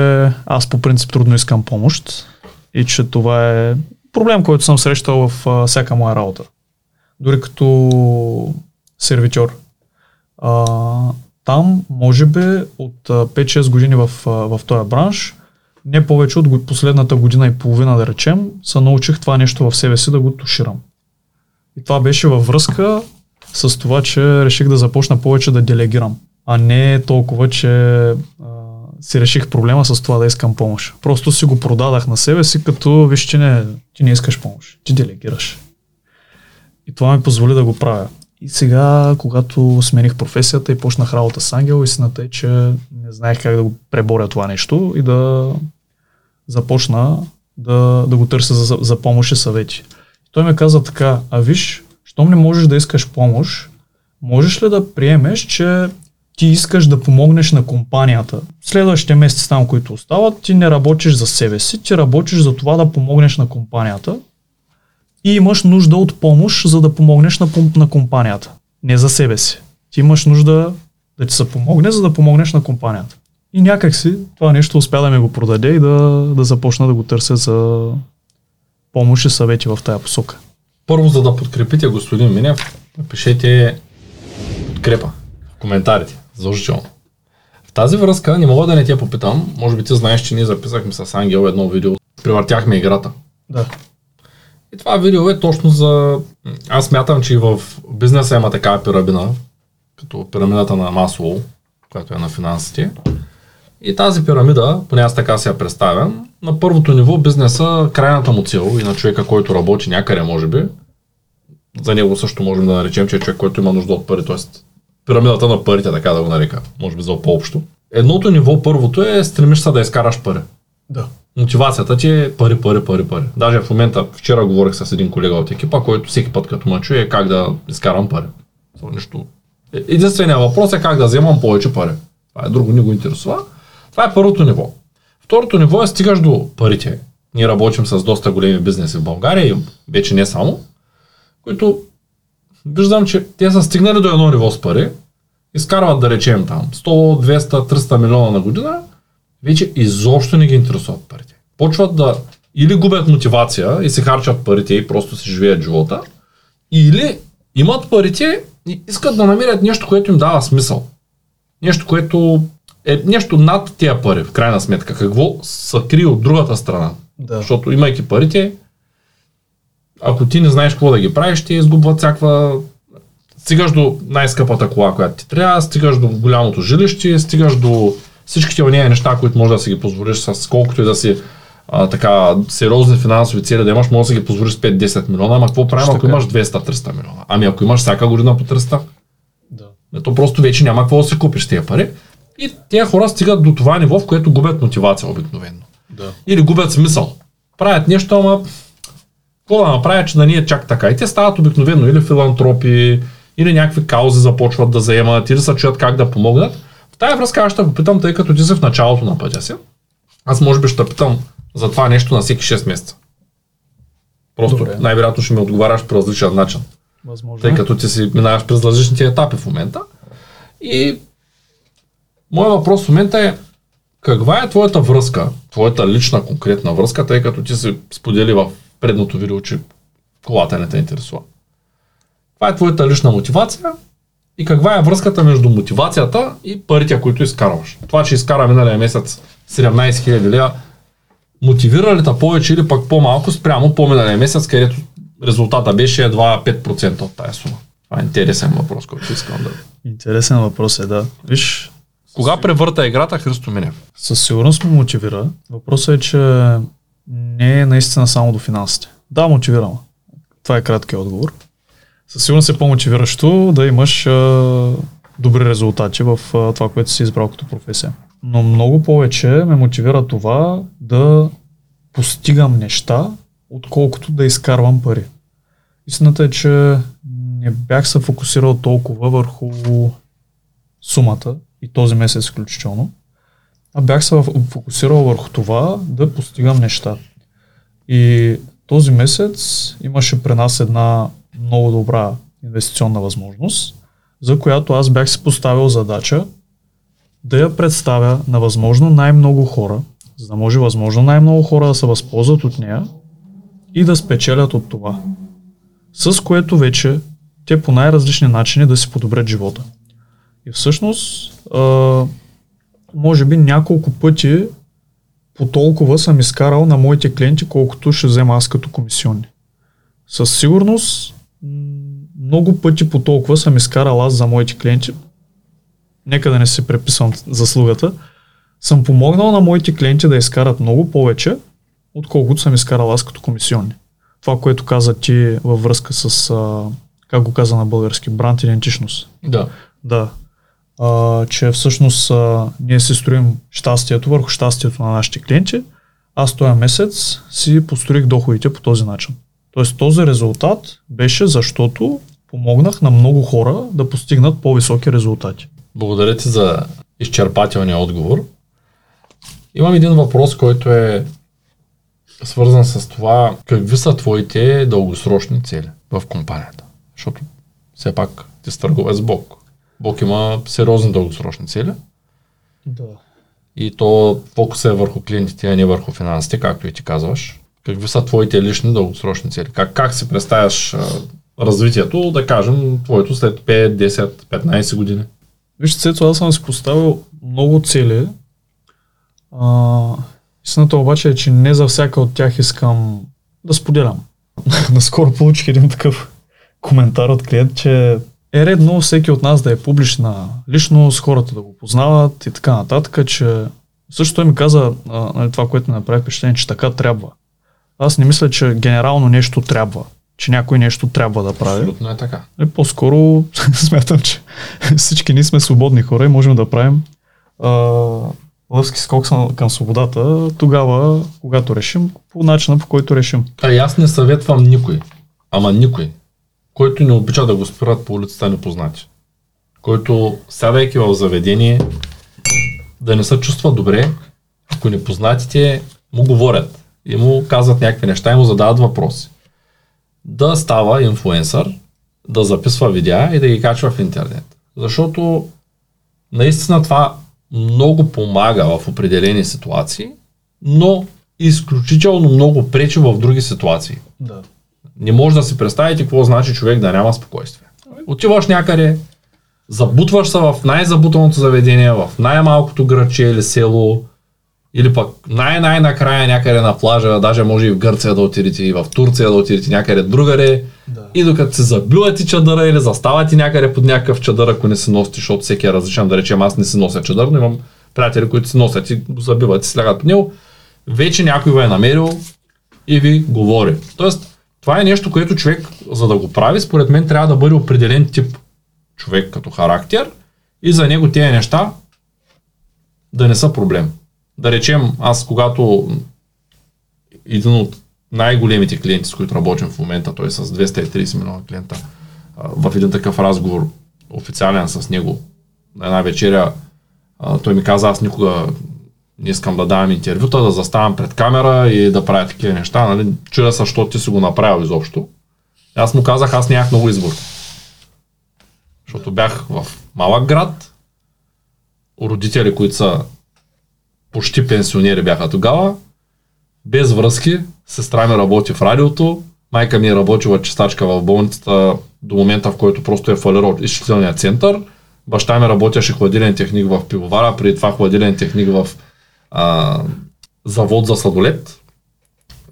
аз по принцип трудно искам помощ и че това е проблем, който съм срещал в а, всяка моя работа. Дори като сервитьор. А, там, може би, от а, 5-6 години в, в този бранш, не повече от последната година и половина, да речем, се научих това нещо в себе си да го туширам. И това беше във връзка с това, че реших да започна повече да делегирам, а не толкова, че а, си реших проблема с това да искам помощ. Просто си го продадах на себе си, като виж, че не, ти не искаш помощ, ти делегираш. И това ми позволи да го правя. И сега, когато смених професията и почнах работа с Ангел, истината е, че не знаех как да го преборя това нещо и да започна да, да го търся за, за помощ и съвети. Той ми каза така, а виж, щом не можеш да искаш помощ, можеш ли да приемеш, че ти искаш да помогнеш на компанията. Следващите месеци там, които остават, ти не работиш за себе си, ти работиш за това да помогнеш на компанията и имаш нужда от помощ, за да помогнеш на, на компанията. Не за себе си. Ти имаш нужда да ти се помогне, за да помогнеш на компанията. И някак си това нещо успя да ми го продаде и да, да започна да го търся за помощ и съвети в тая посока. Първо, за да подкрепите господин Минев, напишете подкрепа в коментарите, задължително. В тази връзка не мога да не те попитам, може би ти знаеш, че ние записахме с Ангел едно видео, превъртяхме играта. Да. И това видео е точно за... Аз смятам, че и в бизнеса има такава пирамида, като пирамидата на Маслоу, която е на финансите. И тази пирамида, поне аз така си я представям, на първото ниво бизнеса, крайната му цел и на човека, който работи някъде, може би, за него също можем да наречем, че е човек, който има нужда от пари, т.е. пирамидата на парите, така да го нарека, може би за по-общо. Едното ниво, първото е стремиш се да изкараш пари. Да. Мотивацията ти е пари, пари, пари, пари. Даже в момента, вчера говорих с един колега от екипа, който всеки път като ме чуе е как да изкарам пари. Това. Е- Единственият въпрос е как да вземам повече пари. Това е друго, не го интересува. Това е първото ниво. Второто ниво е стигаш до парите. Ние работим с доста големи бизнеси в България и вече не само, които виждам, че те са стигнали до едно ниво с пари, изкарват да речем там 100, 200, 300 милиона на година, вече изобщо не ги интересуват парите. Почват да или губят мотивация и се харчат парите и просто си живеят живота, или имат парите и искат да намерят нещо, което им дава смисъл. Нещо, което е нещо над тия пари, в крайна сметка. Какво се крие от другата страна. Да. Защото имайки парите, ако ти не знаеш какво да ги правиш, ще изгубват всякаква... Стигаш до най-скъпата кола, която ти трябва, стигаш до голямото жилище, стигаш до всичките ония неща, които можеш да си ги позволиш с колкото и да си а, така сериозни финансови цели да имаш, може да си ги позволиш с 5-10 милиона, ама какво правим, ако имаш 200-300 милиона? Ами ако имаш всяка година по 300, Да. не, то просто вече няма какво да си купиш тези пари. И тези хора стигат до това ниво, в което губят мотивация обикновено. Да. Или губят смисъл. Правят нещо, ама какво да направят, че да ни е чак така. И те стават обикновено или филантропи, или някакви каузи започват да заемат, или се чуят как да помогнат. Тази връзка аз ще попитам, тъй като ти си в началото на пътя си. Аз може би ще питам за това нещо на всеки 6 месеца. Просто Добре. най-вероятно ще ми отговаряш по различен начин Възможно. тъй като ти си минаваш през различните етапи в момента. И моят въпрос в момента е каква е твоята връзка, твоята лична конкретна връзка, тъй като ти си сподели в предното видео, че колата не те интересува. Това е твоята лична мотивация и каква е връзката между мотивацията и парите, които изкарваш. Това, че изкара миналия месец 17 000 лева, мотивира ли те повече или пък по-малко спрямо по-миналия месец, където резултата беше едва 5% от тая сума? Това е интересен въпрос, който искам да... Интересен въпрос е, да. Виж, Кога превърта играта Христо Минев? Със сигурност ме мотивира. Въпросът е, че не е наистина само до финансите. Да, мотивирам. Това е краткият отговор. Със сигурност е по-мотивиращо да имаш а, добри резултати в а, това, което си избрал като професия. Но много повече ме мотивира това да постигам неща, отколкото да изкарвам пари. Истината е, че не бях се фокусирал толкова върху сумата и този месец включително, а бях се фокусирал върху това да постигам неща. И този месец имаше при нас една много добра инвестиционна възможност, за която аз бях си поставил задача да я представя на възможно най-много хора, за да може възможно най-много хора да се възползват от нея и да спечелят от това. С което вече те по най-различни начини да си подобрят живота. И всъщност, а, може би няколко пъти по толкова съм изкарал на моите клиенти, колкото ще взема аз като комисионни. Със сигурност, много пъти по толкова съм изкарал аз за моите клиенти. Нека да не се преписвам заслугата. Съм помогнал на моите клиенти да изкарат много повече, отколкото съм изкарал аз като комисионни. Това, което каза ти във връзка с, а, как го каза на български, бранд идентичност. Да. Да. А, че всъщност а, ние си строим щастието върху щастието на нашите клиенти. Аз този месец си построих доходите по този начин. Тоест този резултат беше защото помогнах на много хора да постигнат по-високи резултати. Благодаря ти за изчерпателния отговор. Имам един въпрос, който е свързан с това какви са твоите дългосрочни цели в компанията. Защото все пак ти си търговец с Бог. Бог има сериозни дългосрочни цели Да. и то фокус е върху клиентите, а не върху финансите, както и ти казваш. Какви са твоите лични дългосрочни цели? Как, как си представяш развитието, да кажем, твоето след 5, 10, 15 години? Вижте, Цецо, аз съм си поставил много цели. А, истината обаче е, че не за всяка от тях искам да споделям. Наскоро получих един такъв коментар от клиент, че е редно всеки от нас да е публична личност, хората да го познават и така нататък, че също той ми каза а, нали, това, което ми направи впечатление, че така трябва. Аз не мисля, че генерално нещо трябва, че някой нещо трябва да прави. Абсолютно е така. Е, по-скоро смятам, че всички ние сме свободни хора и можем да правим а, лъвски скок към свободата тогава, когато решим, по начина по който решим. А и аз не съветвам никой, ама никой, който не обича да го спират по улицата непознати. Който, сядайки в заведение, да не се чувства добре, ако непознатите му говорят и му казват някакви неща и му задават въпроси. Да става инфуенсър, да записва видеа и да ги качва в интернет. Защото наистина това много помага в определени ситуации, но изключително много пречи в други ситуации. Да. Не може да си представите какво значи човек да няма спокойствие. Отиваш някъде, забутваш се в най-забутаното заведение, в най-малкото градче или село, или пък най-най-накрая някъде на плажа, даже може и в Гърция да отидете, и в Турция да отидете някъде другаде. Да. И докато се заблювате чадъра или заставате някъде под някакъв чадър, ако не се носите, защото всеки е различен, да речем аз не си нося чадър, но имам приятели, които си носят и го забиват и слягат под него, вече някой ви е намерил и ви говори. Тоест, това е нещо, което човек, за да го прави, според мен трябва да бъде определен тип човек като характер и за него тези неща да не са проблем. Да речем, аз когато един от най-големите клиенти, с които работим в момента, той е с 230 милиона клиента, в един такъв разговор, официален с него, на една вечеря, той ми каза, аз никога не искам да давам интервюта, да заставам пред камера и да правя такива неща. Нали? Чудя се, защото ти си го направил изобщо. Аз му казах, аз нямах много избор. Защото бях в малък град, родители, които са почти пенсионери бяха тогава, без връзки, сестра ми работи в радиото, майка ми е работила чистачка в болницата до момента, в който просто е фалирал изчислителният център, баща ми работеше хладилен техник в пивовара, преди това хладилен техник в а, завод за сладолет.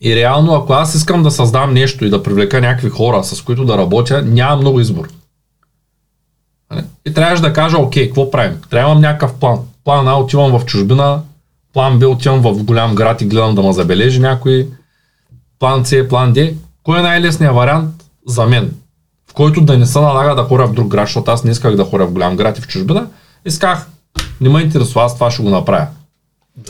И реално, ако аз искам да създам нещо и да привлека някакви хора, с които да работя, няма много избор. Нали? И трябваше да кажа, окей, какво правим? Трябва да имам някакъв план. план А отивам в чужбина, план Б отивам в голям град и гледам да ме забележи някой, план С, план Д. Кой е най-лесният вариант за мен? В който да не се налага да хоря в друг град, защото аз не исках да хоря в голям град и в чужбина. Исках, не ме интересува, аз това ще го направя.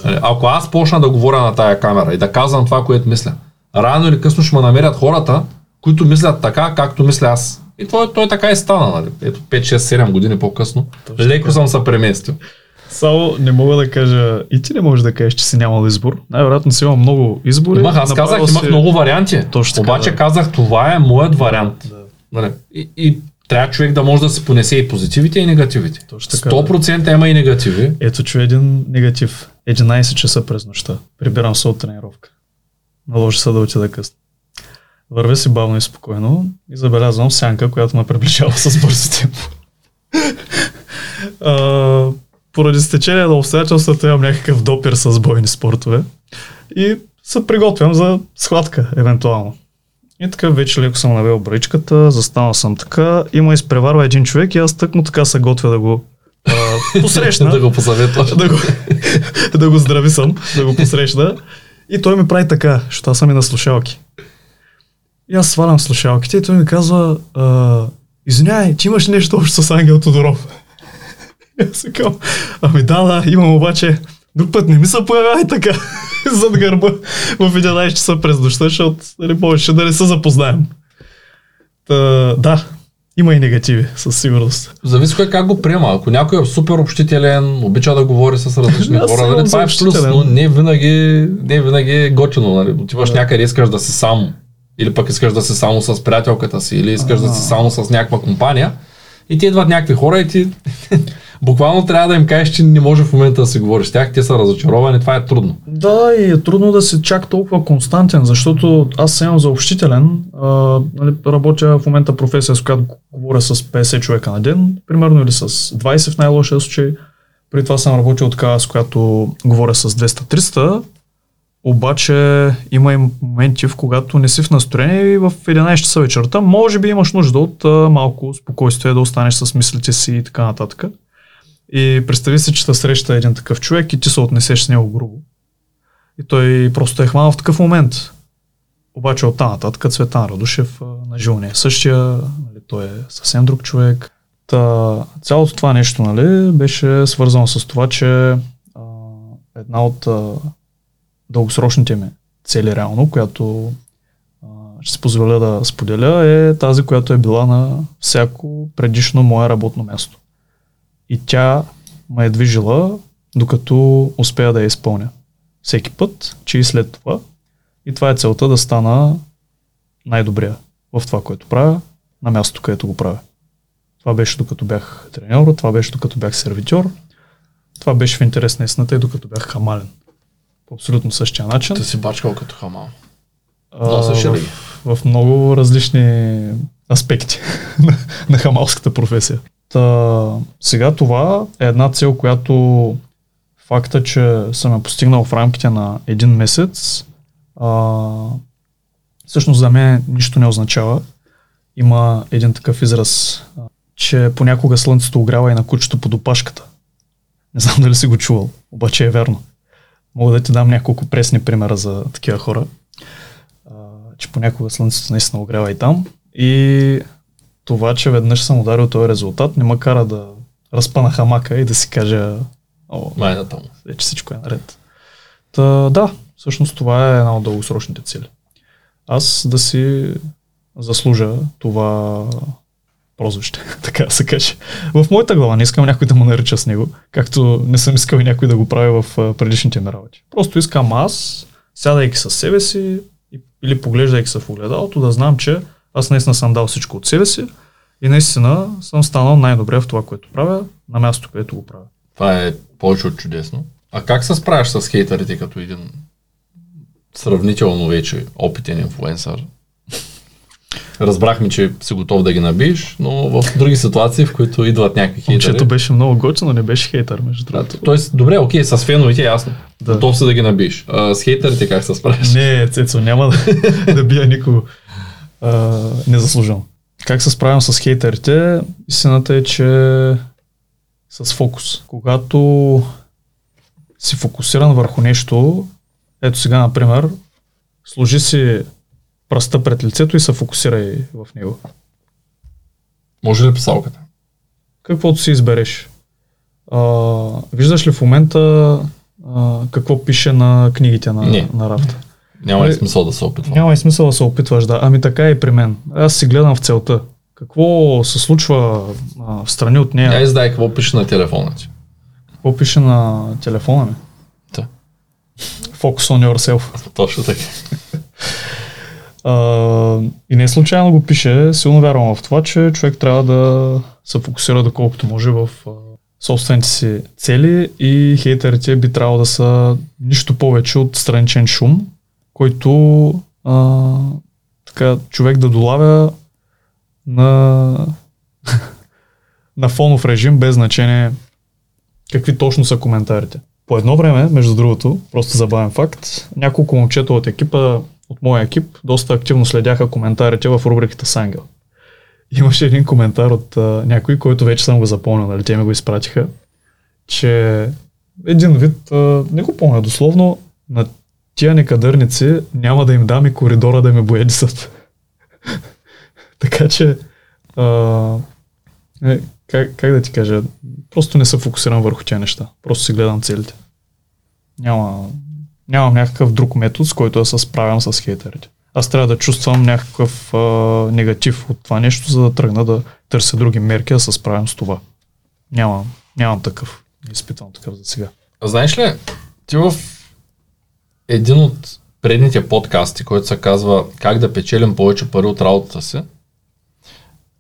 Нали, Ако аз почна да говоря на тая камера и да казвам това, което мисля, рано или късно ще ме намерят хората, които мислят така, както мисля аз. И той, той така и стана, нали? Ето 5, 6, 7 години по-късно. Точно Леко така. съм се преместил. Само не мога да кажа, и ти не можеш да кажеш, че си нямал избор. Най-вероятно си имал много избори. Имах, аз казах, имах си- много варианти. Точно така, Обаче да. казах, това е моят вариант. Да. Нали? И, и трябва човек да може да се понесе и позитивите и негативите. Точно така, 100% има и негативи. Ето чу един негатив. 11 часа през нощта. Прибирам се от тренировка. Наложи се да отида късно. Вървя си бавно и спокойно и забелязвам сянка, която ме приближава с бързо темпо. поради стечение на обстоятелствата имам някакъв допир с бойни спортове и се приготвям за схватка, евентуално. И така вече леко съм навел бричката, застанал съм така, има изпреварва един човек и аз тъкмо така се готвя да го а, посрещна да го посъветваш. да го, да го здрави съм, да го посрещна. И той ми прави така, защото аз съм и на слушалки. И аз свалям слушалките и той ми казва, извинявай, ти имаш нещо общо с Ангел Тодоров. Аз казвам, ами да, да, имам обаче, друг път не ми се появявай така зад гърба в 11 часа през нощта, защото нали, повече да не се запознаем. Та, да, има и негативи, със сигурност. Зависи кой как го приема. Ако някой е супер общителен, обича да говори с различни Аз хора, нали, това е плюс, но не винаги, не винаги е готино. Нали. Отиваш някъде, искаш да си сам. Или пък искаш да си само с приятелката си, или искаш да си само с някаква компания. И ти идват някакви хора и ти буквално трябва да им кажеш, че не може в момента да си говориш с тях, те са разочаровани, това е трудно. Да, и е трудно да си чак толкова константен, защото аз съм за общителен. А, нали, работя в момента професия, с която говоря с 50 човека на ден, примерно, или с 20 в най-лошия случай. При това съм работил така, с която говоря с 200-300, обаче има и моменти, в когато не си в настроение и в 11 часа вечерта може би имаш нужда от а, малко спокойствие, да останеш с мислите си и така нататък. И представи си, че те среща един такъв човек и ти се отнесеш с него грубо. И той просто е хванал в такъв момент. Обаче от там нататък Цветан Радушев на живо не е същия, нали, той е съвсем друг човек. Та, цялото това нещо нали, беше свързано с това, че а, една от а, дългосрочните ми цели реално, която а, ще си позволя да споделя, е тази, която е била на всяко предишно мое работно място. И тя ме е движила, докато успея да я изпълня. Всеки път, че и след това. И това е целта да стана най-добрия в това, което правя, на мястото, където го правя. Това беше докато бях треньор, това беше докато бях сервитьор, това беше в интерес на истината и докато бях хамален. По абсолютно същия начин. Ти си бачкал като хамал. А, в, в много различни аспекти на, на хамалската професия. Та, сега това е една цел, която факта, че съм я постигнал в рамките на един месец, а, всъщност за мен нищо не означава. Има един такъв израз, че понякога слънцето огрява и на кучето под опашката. Не знам дали си го чувал, обаче е верно. Мога да ти дам няколко пресни примера за такива хора а, че понякога слънцето наистина огрява и там. И това, че веднъж съм ударил този резултат, не ме кара да разпана хамака и да си кажа, о, Майната му. вече всичко е наред. Та, да, всъщност това е една от дългосрочните цели. Аз да си заслужа това прозвище, така да се каже. В моята глава не искам някой да му нарича с него, както не съм искал и някой да го прави в предишните ми работи. Просто искам аз, сядайки със себе си или поглеждайки се в огледалото, да знам, че аз наистина съм дал всичко от себе си и наистина съм станал най-добре в това, което правя, на мястото, където го правя. Това е повече от чудесно. А как се справяш с хейтерите като един сравнително вече опитен инфлуенсър? Разбрахме, че си готов да ги набиеш, но в други ситуации, в които идват някакви хейтери... Момчето беше много готино, не беше хейтър, между Да, другото. тоест, добре, окей, с феновите е ясно. Да. Готов си да ги набиеш. А, с хейтерите как се справяш? Не, Цецо, няма да, да бия никого а, незаслужено. Как се справям с хейтерите? Истината е, че с фокус. Когато си фокусиран върху нещо, ето сега, например, сложи си пръста пред лицето и се фокусирай в него. Може ли писалката? Каквото си избереш. А, виждаш ли в момента а, какво пише на книгите на, Не. на рафта? Няма ли Нали- смисъл да се опитвам? Няма и смисъл да се опитваш, да. Ами така е и при мен. Аз си гледам в целта. Какво се случва а, в страни от нея? Я издай какво пише на телефона ти. Какво пише на телефона ми? Да. Focus on yourself. Точно така. А, и не случайно го пише. Силно вярвам в това, че човек трябва да се фокусира доколкото може в а, собствените си цели и хейтерите би трябвало да са нищо повече от страничен шум, който а, така, човек да долавя на, на фонов режим, без значение какви точно са коментарите. По едно време, между другото, просто забавен факт, няколко момчета от екипа, от моя екип, доста активно следяха коментарите в рубриката с Ангел. Имаше един коментар от а, някой, който вече съм го запомнил, нали, те ми го изпратиха, че един вид, а, не го помня дословно, на тия некадърници няма да им дам и коридора да ме боядисат. така че, а, е, как, как да ти кажа, просто не съм фокусиран върху тия неща. Просто си гледам целите. Няма, нямам някакъв друг метод, с който да се справям с хейтерите. Аз трябва да чувствам някакъв а, негатив от това нещо, за да тръгна да търся други мерки, да се справям с това. Нямам, нямам такъв. Не изпитвам такъв за сега. А Знаеш ли, ти в един от предните подкасти, който се казва Как да печелим повече пари от работата си,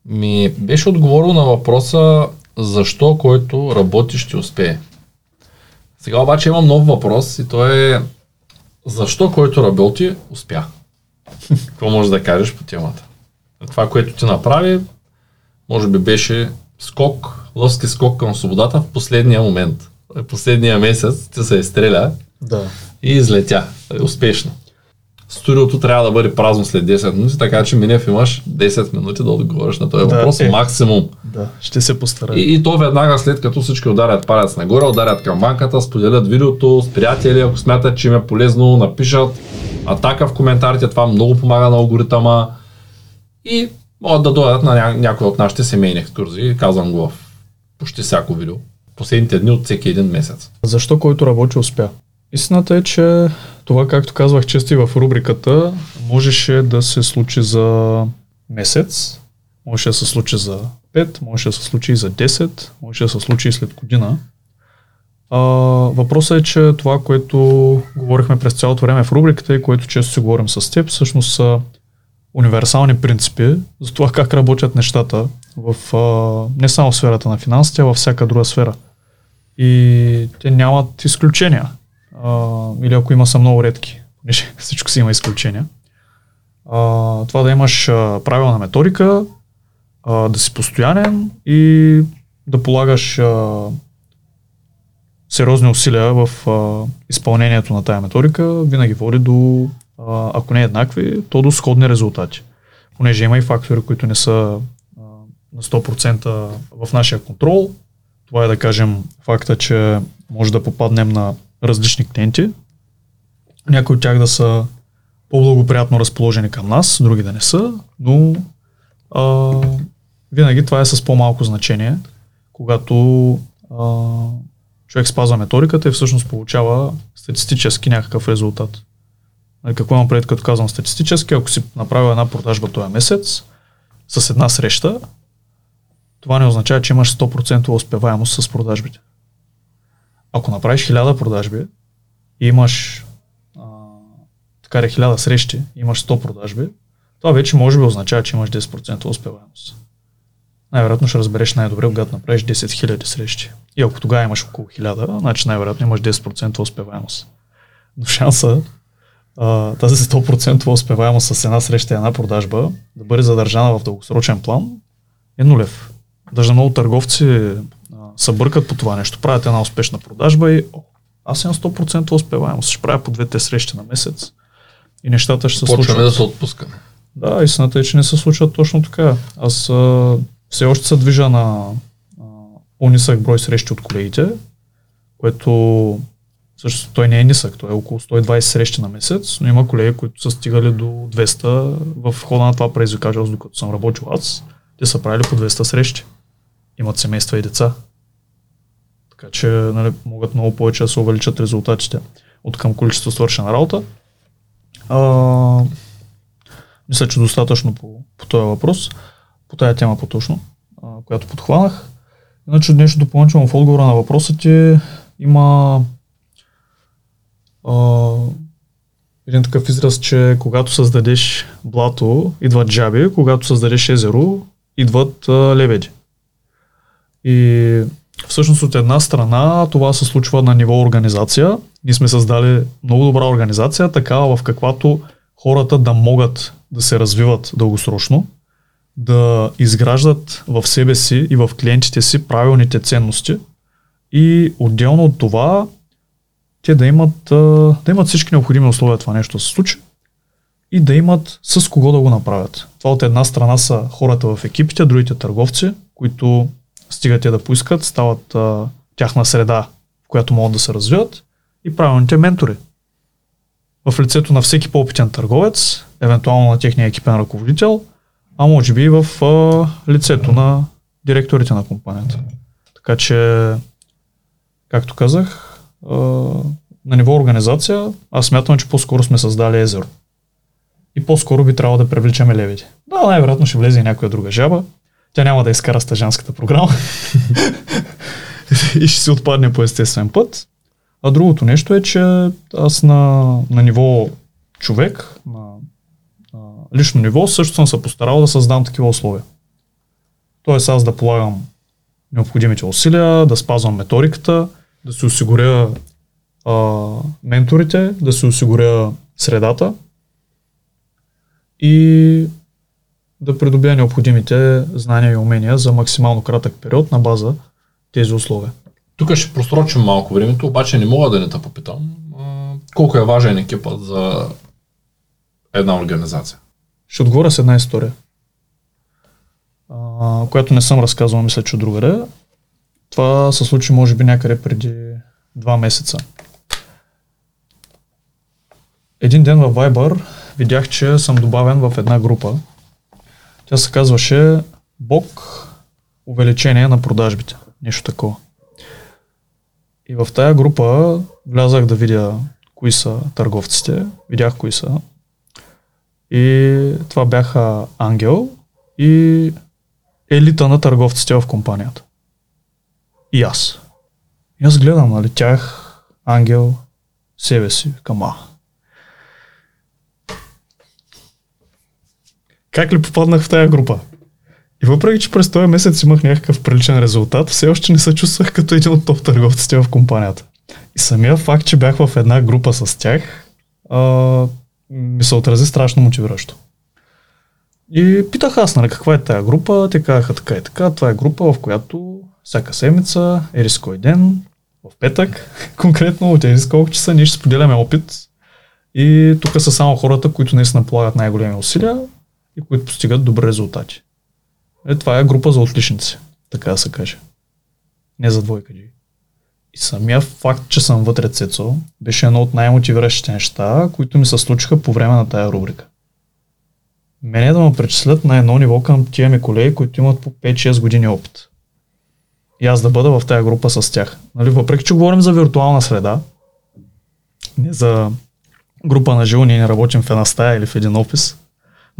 ми беше отговорил на въпроса защо който работи ще успее. Сега обаче имам нов въпрос и то е защо който работи успя. Какво можеш да кажеш по темата? Това, което ти направи, може би беше скок, лъвски скок към свободата в последния момент. В последния месец ти се изстреля Да. И излетя. Успешно. Студиото трябва да бъде празно след 10 минути, така че Минев имаш 10 минути да отговориш на този Да, въпрос е. максимум. Да. Ще се постарая. И, и то веднага след като всички ударят палец нагоре, ударят към банката, споделят видеото с приятели, ако смятат, че им е полезно, напишат атака в коментарите, това много помага на алгоритъма и могат да дойдат на ня- някои от нашите семейни екскурзии, казвам го в почти всяко видео. Последните дни от всеки един месец. Защо който работи успя? Истината е, че това, както казвах често и в рубриката, можеше да се случи за месец, можеше да се случи за 5, можеше да се случи и за 10, можеше да се случи и след година. А, въпросът е, че това, което говорихме през цялото време в рубриката и което често си говорим с теб, всъщност са универсални принципи за това как работят нещата в, а, не само в сферата на финансите, а във всяка друга сфера и те нямат изключения. Или ако има са много редки, понеже всичко си има изключения. А, това да имаш а, правилна методика, а, да си постоянен и да полагаш а, сериозни усилия в а, изпълнението на тая методика, винаги води до, а, ако не еднакви, то до сходни резултати. Понеже има и фактори, които не са а, на 100% в нашия контрол, това е да кажем факта, че може да попаднем на различни клиенти. Някои от тях да са по-благоприятно разположени към нас, други да не са, но а, винаги това е с по-малко значение, когато а, човек спазва методиката и всъщност получава статистически някакъв резултат. Нали, Какво имам пред като казвам статистически? Ако си направил една продажба този месец с една среща, това не означава, че имаш 100% успеваемост с продажбите. Ако направиш 1000 продажби и имаш а, така да 1000 срещи, и имаш 100 продажби, това вече може би означава, че имаш 10% успеваемост. Най-вероятно ще разбереш най-добре, когато направиш 10 000 срещи. И ако тогава имаш около 1000, значи най-вероятно имаш 10% успеваемост. Но шанса а, тази 100% успеваемост с една среща и една продажба да бъде задържана в дългосрочен план е нулев. Даже много търговци се бъркат по това нещо. Правят една успешна продажба и о, аз имам 100% успеваемост. Ще правя по двете срещи на месец и нещата ще се Почваме случват. да се отпускаме. Да, истината е, че не се случват точно така. Аз а, все още се движа на а, по-нисък брой срещи от колегите, което Също той не е нисък, той е около 120 срещи на месец, но има колеги, които са стигали до 200 в хода на това предизвикателство, докато съм работил аз. Те са правили по 200 срещи. Имат семейства и деца. Така че нали, могат много повече да се увеличат резултатите от към количество свършена работа. А, мисля, че достатъчно по, по този въпрос, по тази тема по-точно, а, която подхванах. Иначе нещо допълнително в отговора на въпроса ти има а, един такъв израз, че когато създадеш блато, идват джаби, когато създадеш езеро, идват а, лебеди. И всъщност от една страна това се случва на ниво организация. Ние сме създали много добра организация, такава в каквато хората да могат да се развиват дългосрочно, да изграждат в себе си и в клиентите си правилните ценности и отделно от това те да имат, да имат всички необходими условия това нещо да се случи и да имат с кого да го направят. Това от една страна са хората в екипите, другите търговци, които стигат те да поискат, стават а, тяхна среда, в която могат да се развиват и правилните ментори. В лицето на всеки по-опитен търговец, евентуално на техния екипен ръководител, а може би и в а, лицето на директорите на компанията. Така че, както казах, а, на ниво организация, аз смятам, че по-скоро сме създали езеро. И по-скоро би трябвало да привличаме левите. Да, най-вероятно ще влезе и някоя друга жаба. Тя няма да изкара стъжанската програма. и ще си отпадне по естествен път. А другото нещо е, че аз на, на ниво човек, на, на лично ниво, също съм се постарал да създам такива условия. Тоест аз да полагам необходимите усилия, да спазвам методиката, да си осигуря а, менторите, да си осигуря средата и да придобия необходимите знания и умения за максимално кратък период на база тези условия. Тук ще просрочим малко времето, обаче не мога да не те попитам. Колко е важен екипът за една организация? Ще отговоря с една история, която не съм разказвал, мисля, че другаде. Това се случи, може би, някъде преди два месеца. Един ден във Viber видях, че съм добавен в една група. Тя се казваше Бог увеличение на продажбите. Нещо такова. И в тая група влязах да видя кои са търговците, видях кои са. И това бяха Ангел и елита на търговците в компанията. И аз. И аз гледам, нали, тях, Ангел, себе си, кама. Как ли попаднах в тая група? И въпреки, че през този месец имах някакъв приличен резултат, все още не се чувствах като един от топ търговците в компанията. И самия факт, че бях в една група с тях, а, ми се отрази страшно мотивиращо. И питах аз, нали, каква е тая група, те казаха така и така, това е група, в която всяка седмица, ерис кой ден, в петък, конкретно от ерис колко часа, ние ще споделяме опит и тук са само хората, които наистина полагат най-големи усилия и които постигат добри резултати. Е, това е група за отличници, така да се каже. Не за двойка джи. И самия факт, че съм вътре Цецо, беше едно от най-мотивиращите неща, които ми се случиха по време на тая рубрика. Мене да ме причислят на едно ниво към тия ми колеги, които имат по 5-6 години опит. И аз да бъда в тая група с тях. Нали, въпреки, че говорим за виртуална среда, не за група на живо, ние не работим в една стая или в един офис,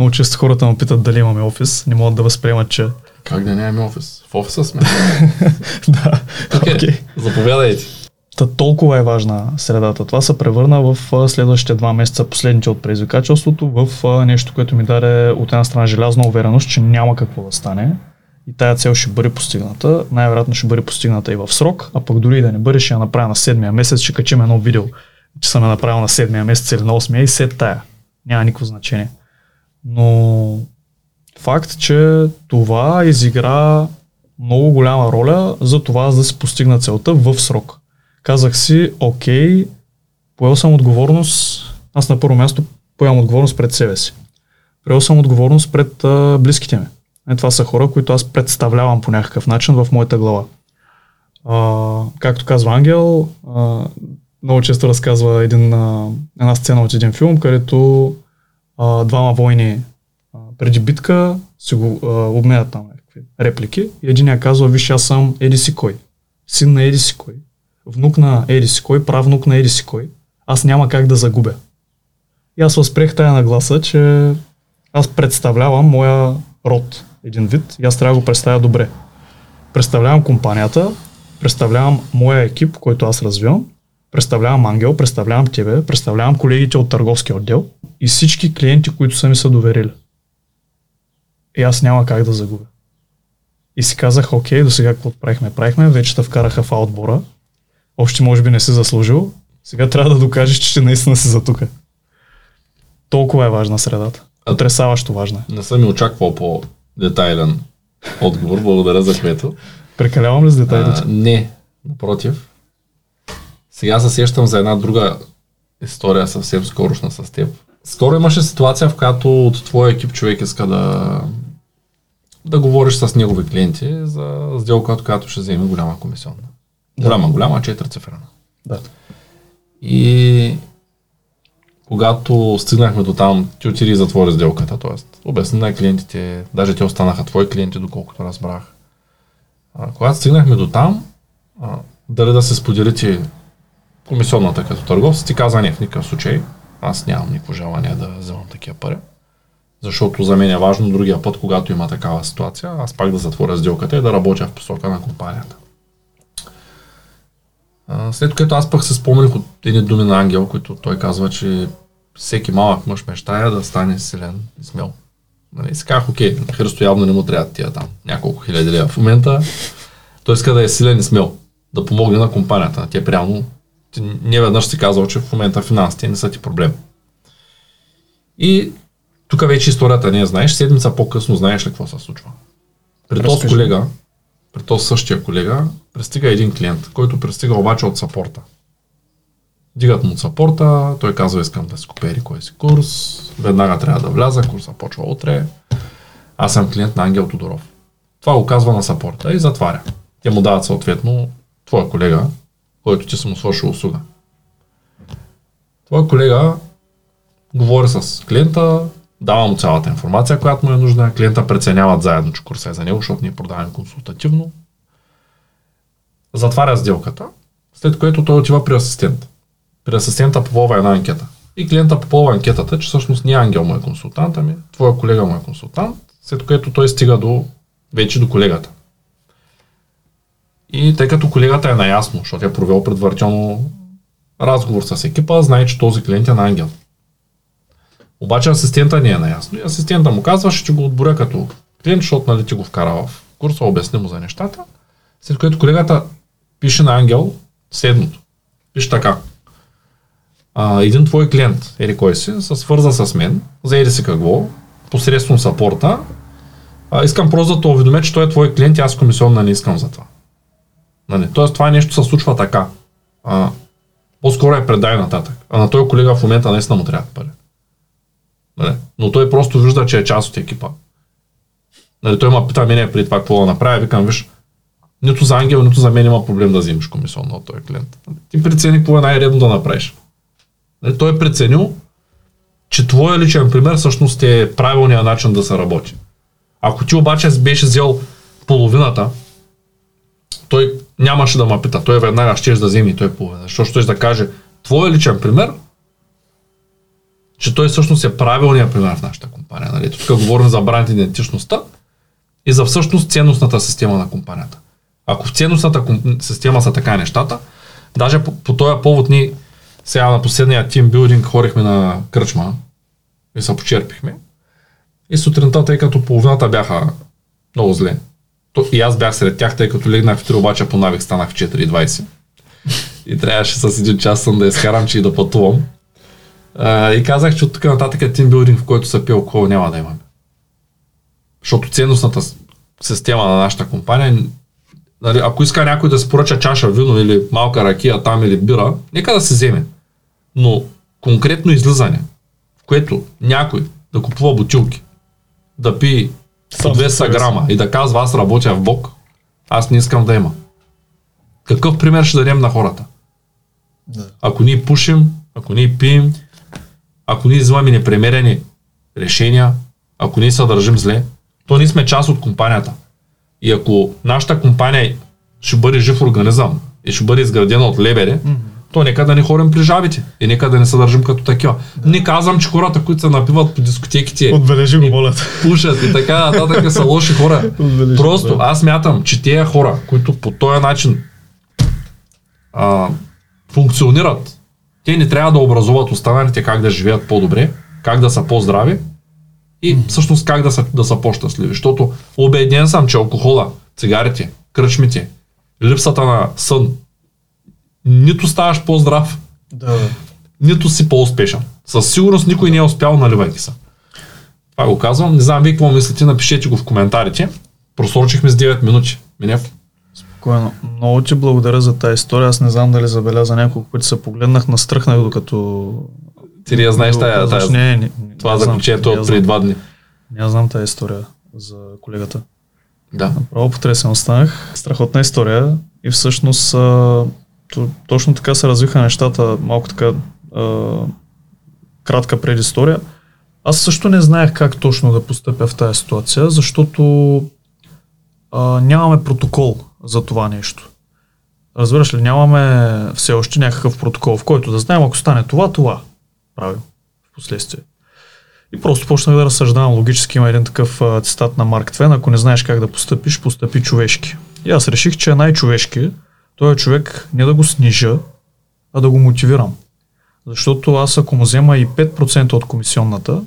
много често хората ме питат дали имаме офис, не могат да възприемат, че... Как да нямаме офис? В офиса сме. да, окей. окей. Okay. Заповядайте. Та толкова е важна средата. Това се превърна в следващите два месеца, последните от предизвикателството, в нещо, което ми даде от една страна желязна увереност, че няма какво да стане. И тая цел ще бъде постигната. Най-вероятно ще бъде постигната и в срок, а пък дори и да не бъде, ще я направя на седмия месец, ще качим едно видео, че съм я направил на седмия месец или на осмия и след тая. Няма никакво значение. Но факт, че това изигра много голяма роля за това да се постигна целта в срок. Казах си, окей, поел съм отговорност, аз на първо място поемам отговорност пред себе си. Поел съм отговорност пред а, близките ми. Е, това са хора, които аз представлявам по някакъв начин в моята глава. А, както казва Ангел, а, много често разказва един, а, една сцена от един филм, където а, двама войни а, преди битка си го а, обменят там някакви реплики и един я казва, виж аз съм Еди си кой, син на Еди си кой, внук на Еди си кой, правнук на Еди си кой, аз няма как да загубя. И аз възприех тая нагласа, че аз представлявам моя род, един вид, и аз трябва да го представя добре. Представлявам компанията, представлявам моя екип, който аз развивам, представлявам Ангел, представлявам тебе, представлявам колегите от търговския отдел и всички клиенти, които са ми се доверили. И аз няма как да загубя. И си казах, окей, до сега какво правихме? Правихме, вече те вкараха в отбора. Още може би не си заслужил. Сега трябва да докажеш, че ти наистина си за тука. Толкова е важна средата. Потресаващо важна е. Не съм и очаквал по-детайлен отговор. Благодаря за което. Прекалявам ли с детайлите? А, не, напротив. Сега се сещам за една друга история съвсем скорошна с теб. Скоро имаше ситуация, в която от твоя екип човек иска да, да говориш с негови клиенти за сделка, от която ще вземе голяма комисионна. Голяма, голяма, четирицифрена. Да. И когато стигнахме до там, ти отиди и затвори сделката, т.е. обясни на клиентите, даже те останаха твои клиенти, доколкото разбрах. А, когато стигнахме до там, а, дали да се споделите комисионната като търговец, ти каза не в никакъв случай. Аз нямам никакво желание да вземам такива пари. Защото за мен е важно другия път, когато има такава ситуация, аз пак да затворя сделката и да работя в посока на компанията. След което аз пък се спомних от едни думи на Ангел, които той казва, че всеки малък мъж мечтая да стане силен и смел. Нали? Си казах, окей, на Христо явно не му трябва тия там няколко хиляди лева. В момента той иска да е силен и смел, да помогне на компанията. Тя реално, ти не веднъж си казал, че в момента финансите не са ти проблем. И тук вече историята не я знаеш, седмица по-късно знаеш ли какво се случва. При този колега, при този същия колега, пристига един клиент, който пристига обаче от сапорта. Дигат му от сапорта, той казва искам да си купери кой си курс, веднага трябва да вляза, курса почва утре. Аз съм клиент на Ангел Тодоров. Това го казва на сапорта и затваря. Те му дават съответно твоя колега, който ти си му свършил услуга. Твоя колега говори с клиента, дава му цялата информация, която му е нужна. Клиента преценяват заедно, че курса е за него, защото ние продаваме консултативно. Затваря сделката, след което той отива при асистент. При асистента попълва една анкета. И клиента попълва анкетата, че всъщност не Ангел му е консултант, ами твоя колега му е консултант, след което той стига до, вече до колегата. И тъй като колегата е наясно, защото е провел предварително разговор с екипа, знае, че този клиент е на Ангел. Обаче асистента не е наясно и асистента му казва, ще го отборя като клиент, защото нали ти го вкара в курса, обясни му за нещата. След което колегата пише на Ангел следното. Пише така. А, един твой клиент, или кой си, се свърза с мен, за еди си какво, посредством сапорта. А, искам просто да те уведомя, че той е твой клиент и аз комисионна не искам за това. Нали? Тоест това нещо се случва така. А, по-скоро е предай нататък. А на този колега в момента наистина му трябва пари. Нали? Но той просто вижда, че е част от екипа. Нали, той ме пита мене преди това какво да направя. Викам, виж, нито за Ангел, нито за мен има проблем да вземеш комисионна от този клиент. Ти прецени какво е най-редно да направиш. Нали, той е преценил, че твоя личен пример всъщност е правилният начин да се работи. Ако ти обаче беше взел половината, той нямаше да ме пита. Той веднага ще да вземе и той половина. Защото ще да каже, твоя личен пример, че той всъщност е правилният пример в нашата компания. Нали? Тук говорим за бранд идентичността и за всъщност ценностната система на компанията. Ако в ценностната система са така нещата, даже по, по този повод ни сега на последния тимбилдинг хорихме на кръчма и се почерпихме. И сутринта, тъй като половината бяха много зле, и аз бях сред тях, тъй като легнах в 3, обаче по навик станах в 4.20. И трябваше с един час съм да изкарам, че и да пътувам. А, и казах, че от тук нататък е тимбилдинг, в който се пие алкохол, няма да имаме. Защото ценностната система на нашата компания, нали, ако иска някой да си поръча чаша вино или малка ракия там или бира, нека да се вземе. Но конкретно излизане, в което някой да купува бутилки, да пие по Сам 200 със себе си. грама и да казва аз работя в Бог, аз не искам да има. Какъв пример ще дадем на хората? Да. Ако ние пушим, ако ние пием, ако ние взимаме непремерени решения, ако ние се държим зле, то ние сме част от компанията. И ако нашата компания ще бъде жив организъм и ще бъде изградена от лебеди, то нека да не ходим при жабите и нека да не се държим като такива. Не казвам, че хората, които се напиват по дискотеките, Отбележи го, моля. пушат и така нататък са лоши хора. Отбележи, Просто да. аз мятам, че тези хора, които по този начин а, функционират, те не трябва да образуват останалите как да живеят по-добре, как да са по-здрави и всъщност как да са, да са по-щастливи. Защото убеден съм, че алкохола, цигарите, кръчмите, липсата на сън, нито ставаш по-здрав, Да. нито си по-успешен. Със сигурност никой не е успял, наливайки се. Това го казвам. Не знам вие какво мислите, напишете го в коментарите. Просрочихме с 9 минути. Минев. Спокойно. Много ти благодаря за тази история. Аз не знам дали забеляза няколко пъти се погледнах, настръхнах докато... Ти ли я знаеш тая, тая, Не, не, това не заключението не от преди два дни. Не знам тази история за колегата. Да. Направо потресен останах. Страхотна история и всъщност точно така се развиха нещата, малко така а, кратка предистория. Аз също не знаех как точно да постъпя в тази ситуация, защото а, нямаме протокол за това нещо. Разбираш ли, нямаме все още някакъв протокол, в който да знаем, ако стане това, това правим в последствие. И просто почнах да разсъждавам логически. Има един такъв цитат на Марк Твен. Ако не знаеш как да постъпиш, постъпи човешки. И аз реших, че е най-човешки този човек не да го снижа, а да го мотивирам. Защото аз ако му взема и 5% от комисионната,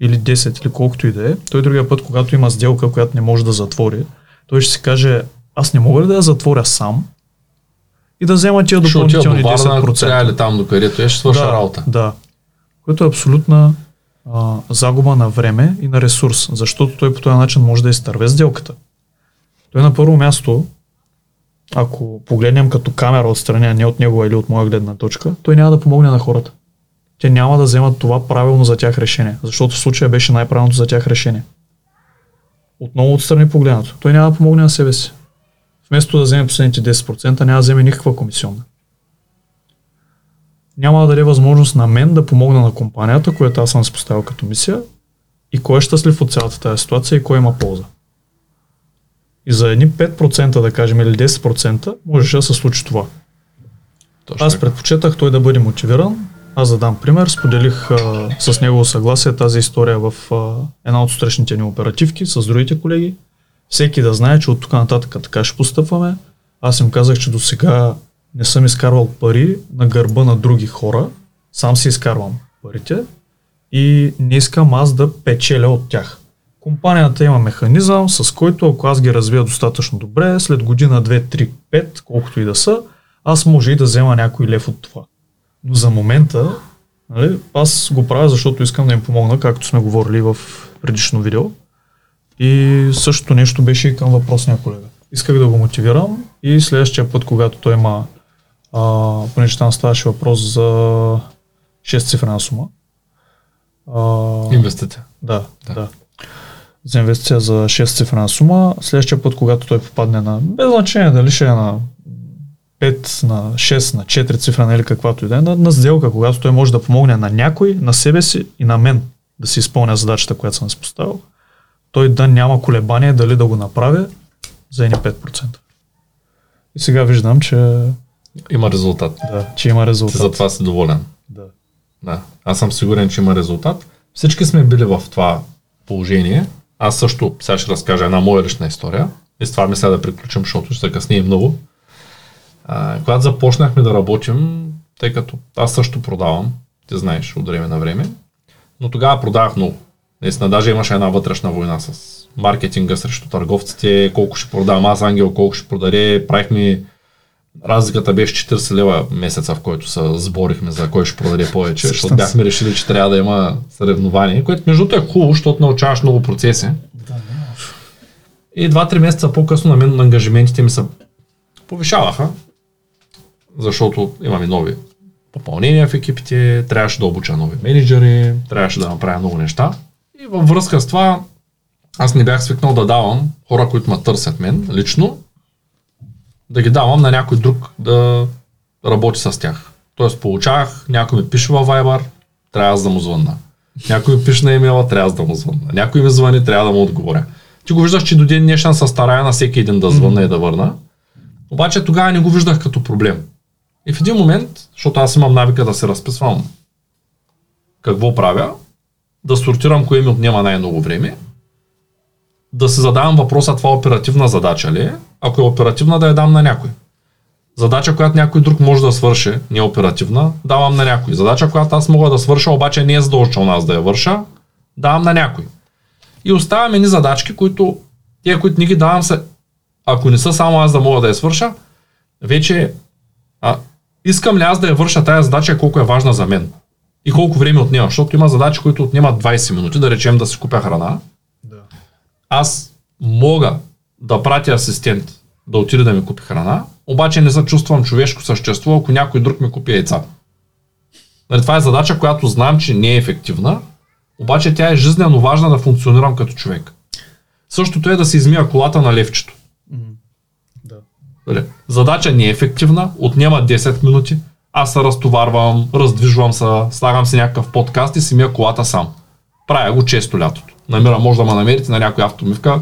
или 10, или колкото и да е, той другия път, когато има сделка, която не може да затвори, той ще си каже, аз не мога ли да я затворя сам и да взема тия до допълнителни Варна, ако 10%. трябва или там, докъдето е, ще свърша да, работа. Да. Което е абсолютна а, загуба на време и на ресурс, защото той по този начин може да изтърве сделката. Той на първо място, ако погледнем като камера отстрани, а не от него или от моя гледна точка, той няма да помогне на хората. Те няма да вземат това правилно за тях решение, защото в случая беше най-правилното за тях решение. Отново отстрани погледнато. Той няма да помогне на себе си. Вместо да вземе последните 10%, няма да вземе никаква комисионна няма да даде възможност на мен да помогна на компанията, която аз съм си поставил като мисия и кой е щастлив от цялата тази ситуация и кой има полза. И за едни 5% да кажем или 10% можеше да се случи това. Точно Аз предпочитах той да бъде мотивиран. Аз да дам пример. Споделих а, с негово съгласие тази история в а, една от сутрешните ни оперативки с другите колеги. Всеки да знае, че от тук нататък така ще постъпваме. Аз им казах, че до сега не съм изкарвал пари на гърба на други хора. Сам си изкарвам парите и не искам аз да печеля от тях. Компанията има механизъм, с който ако аз ги развия достатъчно добре, след година, 2, 3, 5, колкото и да са, аз може и да взема някой лев от това. Но за момента, нали, аз го правя, защото искам да им помогна, както сме говорили в предишно видео. И същото нещо беше и към въпросния колега. Исках да го мотивирам и следващия път, когато той има, а, понеже там ставаше въпрос за 6 цифрена сума. А, Инвестиция. да, Да. да, да. За инвестиция за 6 цифрена сума. Следващия път, когато той попадне на, без значение дали ще е на 5, на 6, на 4 цифрена или каквато и да е, на, на сделка, когато той може да помогне на някой, на себе си и на мен да си изпълня задачата, която съм си поставил, той да няма колебание дали да го направя за едни 5%. И сега виждам, че, Има резултат. да, че има резултат. за това си доволен. Да. Да. Аз съм сигурен, че има резултат. Всички сме били в това положение. Аз също сега ще разкажа една моя лична история. И с това мисля да приключим, защото ще къснее много. А, когато започнахме да работим, тъй като аз също продавам, ти знаеш, от време на време, но тогава продавах много. Наистина, даже имаше една вътрешна война с маркетинга срещу търговците, колко ще продавам аз, Ангел, колко ще продаде. Правихме Разликата беше 40 лева месеца, в който се сборихме за кой ще продаде повече, защото бяхме решили, че трябва да има съревнование, което между другото е хубаво, защото научаваш много процеси. И 2-3 месеца по-късно на мен ангажиментите ми се повишаваха, защото имаме нови попълнения в екипите, трябваше да обуча нови менеджери, трябваше да направя много неща. И във връзка с това, аз не бях свикнал да давам хора, които ме търсят мен лично, да ги давам на някой друг да работи с тях. Тоест получавах, някой ми пише във Viber, трябва аз да му звънна. Някой ми пише на имейла, трябва аз да му звънна. Някой ми звъни, трябва да му отговоря. Ти го виждаш, че до ден днешен се старая на всеки един да звънна и да върна. Обаче тогава не го виждах като проблем. И в един момент, защото аз имам навика да се разписвам какво правя, да сортирам кое ми отнема най-много време, да се задавам въпроса това оперативна задача ли е, ако е оперативна да я дам на някой. Задача, която някой друг може да свърши, не е оперативна, давам на някой. Задача, която аз мога да свърша, обаче не е задължително аз да я върша, давам на някой. И оставям едни задачки, които, тия, които не ги давам се, ако не са само аз да мога да я свърша, вече а, искам ли аз да я върша тази задача, колко е важна за мен. И колко време отнема, защото има задачи, които отнемат 20 минути, да речем да си купя храна. Да. Аз мога да пратя асистент да отиде да ми купи храна, обаче не се чувствам човешко същество, ако някой друг ми купи яйца. Нали, това е задача, която знам, че не е ефективна, обаче тя е жизненно важна да функционирам като човек. Същото е да се измия колата на левчето. Да. Нали, Задача не е ефективна, отнема 10 минути, аз се разтоварвам, раздвижвам се, слагам си някакъв подкаст и си мия колата сам. Правя го често лятото. Намирам, може да ме намерите на някоя автомивка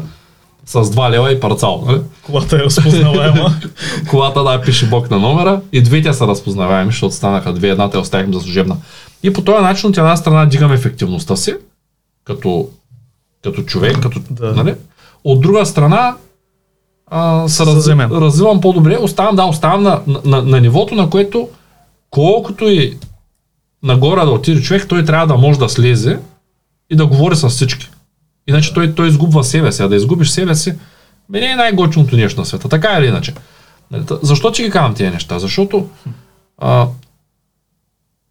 с 2 лева и парцал. Нали? Колата е разпознаваема. Колата да пише бок на номера и двете са разпознаваеми, защото станаха две, едната я оставихме за служебна. И по този начин от една страна дигам ефективността си, като, като човек, като, Да. нали? От друга страна, а, се раз, Заземен. развивам по-добре, оставам, да, оставам на, на, на, на нивото, на което колкото и нагоре да отиде човек, той трябва да може да слезе и да говори с всички. Иначе той, той изгубва себе си, а да изгубиш себе си, бе не е най-готиното нещо на света, така или иначе. Нали, Защо ти ги казвам тези неща? Защото а,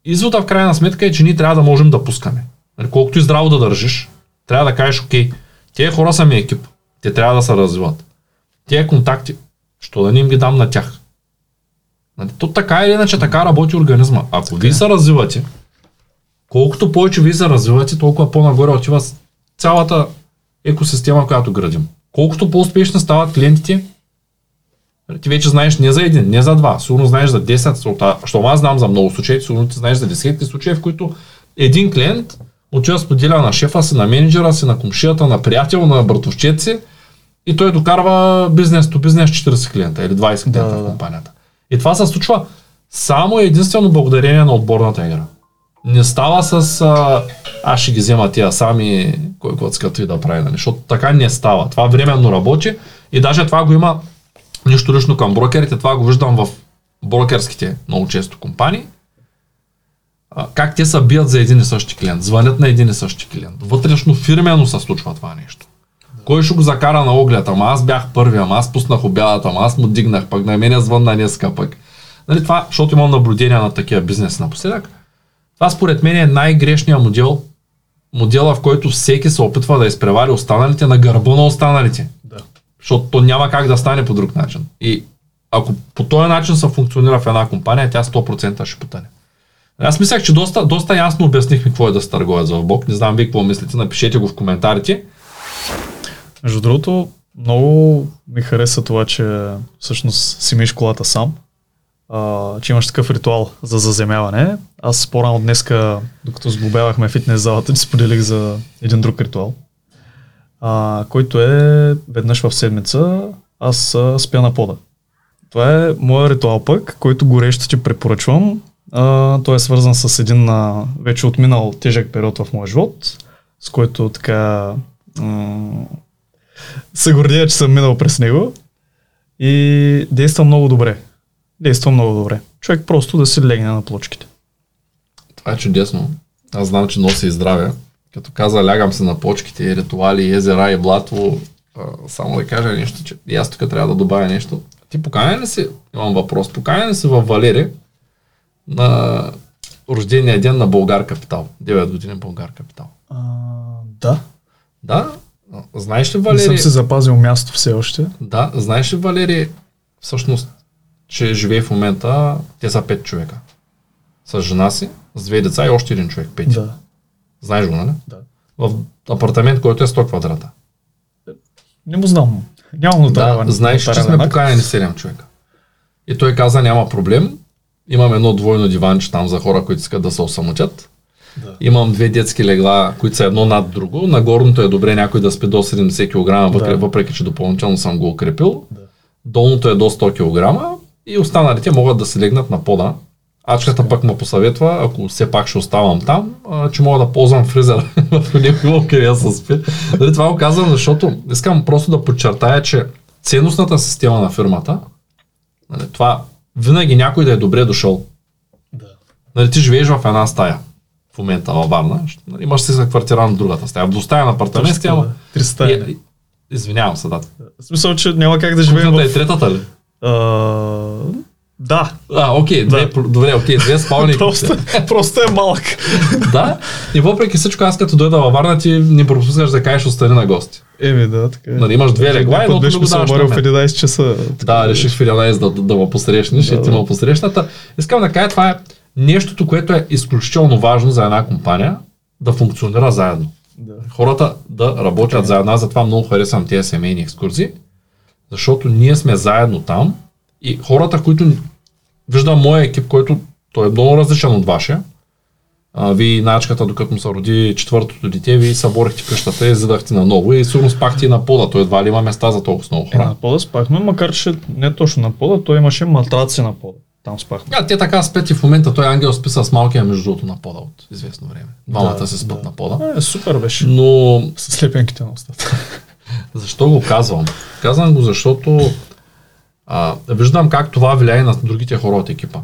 извода в крайна сметка е, че ние трябва да можем да пускаме. Нали, колкото и здраво да държиш, трябва да кажеш, окей, тези хора са ми екип, те трябва да се развиват. Тези контакти, що да не им ги дам на тях? Нали, то така или иначе така работи организма. Ако вие се развивате, колкото повече вие се развивате, толкова по-нагоре отива цялата екосистема, която градим. Колкото по-успешни стават клиентите, ти вече знаеш не за един, не за два, сигурно знаеш за 10, защото аз знам за много случаи, сигурно ти знаеш за десетки случаи, в които един клиент отива споделя на шефа си, на менеджера си, на комшията, на приятел, на братовчет си и той докарва бизнес то бизнес 40 клиента или 20 клиента Да, в компанията. И това се случва само единствено благодарение на отборната игра. Не става с а, аз ще ги взема тия сами, кой коцкато и да прави, нали? защото така не става. Това временно работи и даже това го има нищо лично към брокерите, това го виждам в брокерските много често компании, а, как те се бият за един и същи клиент, звънят на един и същи клиент. Вътрешно фирмено се случва това нещо. Кой ще го закара на оглед? Ама аз бях първи, ама аз пуснах обядата, ама аз му дигнах, пък на мен е звънна днеска пък. Нали, това, защото имам наблюдение на такива бизнес напоследък. Това според мен е най-грешният модел, модела в който всеки се опитва да изпревари останалите на гърба на останалите. Да. Защото то няма как да стане по друг начин. И ако по този начин се функционира в една компания, тя 100% ще потъне. Аз мислях, че доста, доста ясно обяснихме какво е да се търговец в Бог. Не знам вие какво мислите, напишете го в коментарите. Между другото, много ми хареса това, че всъщност си миеш колата сам. А, че имаш такъв ритуал за заземяване. Аз по-рано днеска, докато сглобявахме фитнес залата, ти споделих за един друг ритуал, а, който е веднъж в седмица аз а, спя на пода. Това е моят ритуал пък, който горещо ти препоръчвам. А, той е свързан с един а, вече отминал тежък период в моя живот, с който така м- се гордея, че съм минал през него и действа много добре. Действа много добре. Човек просто да си легне на плочките. Това е чудесно. Аз знам, че носи и здраве. Като каза, лягам се на почките, и ритуали, езера и блатво, а, само да кажа нещо, че и аз тук трябва да добавя нещо. Ти поканен ли си, имам въпрос, поканен ли си в Валери на рождения ден на Българ Капитал? 9 години Българ Капитал. А, да. Да, знаеш ли Не Валери? съм си запазил място все още. Да, знаеш ли Валери, всъщност, че живее в момента, те са 5 човека. С жена си, с две деца и още един човек, пети. Да. Знаеш го, нали? да. В апартамент, който е 100 квадрата. Не му знам. Нямам Да, знаеш, че сме поканени 7 човека. И той каза, няма проблем, Имам едно двойно диванче там за хора, които искат да се осамотят. Да. Имам две детски легла, които са едно над друго. На горното е добре някой да спи до 70 кг, въпреки, Да. въпреки че допълнително съм го укрепил. Да. Долното е до 100 кг и останалите могат да се легнат на пода. Ачката пък ме посъветва, ако все пак ще оставам там, а, че мога да ползвам фризер в някой къде да се спи. Нали, това го казвам, защото искам просто да подчертая, че ценностната система на фирмата, нали, това винаги някой да е добре дошъл. Да. Нали, ти живееш в една стая в момента във Варна, нали, имаш си за квартира на другата стая. В двустаен апартамент, Точно, ама... да. Три и- Извинявам се, да. В смисъл, че няма как да живеем Кухнята в... е третата ли? А, да, А, окей, две, Да. добре, окей, две спални. просто, просто е малък. да, и въпреки всичко, аз като дойда във Варна, ти ни пропускаш да кажеш остани на гости. Еми да, така е. Нали, имаш две легла, Един едното беше се обарил в мен. 11 часа. Да, реших в 11 да, да, да ме посрещнеш Да, и ти да. ме посрещната. Искам да кажа, това е нещото, което е изключително важно за една компания да функционира заедно. Да. Хората да работят заедно. Аз затова много харесвам тези семейни екскурзии, защото ние сме заедно там и хората, които виждам моя екип, който той е много различен от вашия. А, вие начката, докато му се роди четвъртото дете, вие съборихте къщата и задахте на ново и сигурно спахте и на пода. Той едва ли има места за толкова много Е, хора. на пода спахме, макар че не точно на пода, той имаше матраци на пода. Там спахме. А, те така спят и в момента той ангел спи с малкия между другото на пода от известно време. Двамата Да, се спят да. на пода. Е, супер беше. Но С слепенките на устата. Защо го казвам? Казвам го, защото а, виждам как това влияе на другите хора от екипа.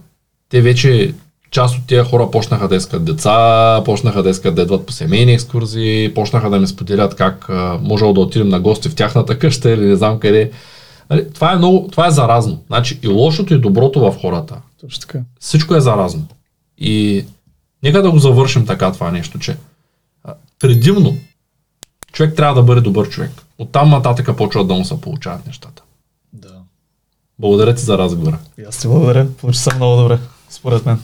Те вече, част от тези хора почнаха да искат деца, почнаха да искат да идват по семейни екскурзии, почнаха да ми споделят как а, можело да отидем на гости в тяхната къща или не знам къде. Нали, Това е, много, това е заразно. Значи и лошото и доброто в хората Точно така. всичко е заразно. И нека да го завършим така това нещо, че предимно човек трябва да бъде добър човек. Оттам нататък почват да му се получават нещата. Да. Благодаря ти за разговора. И аз ти благодаря. Получи се много добре. Според мен.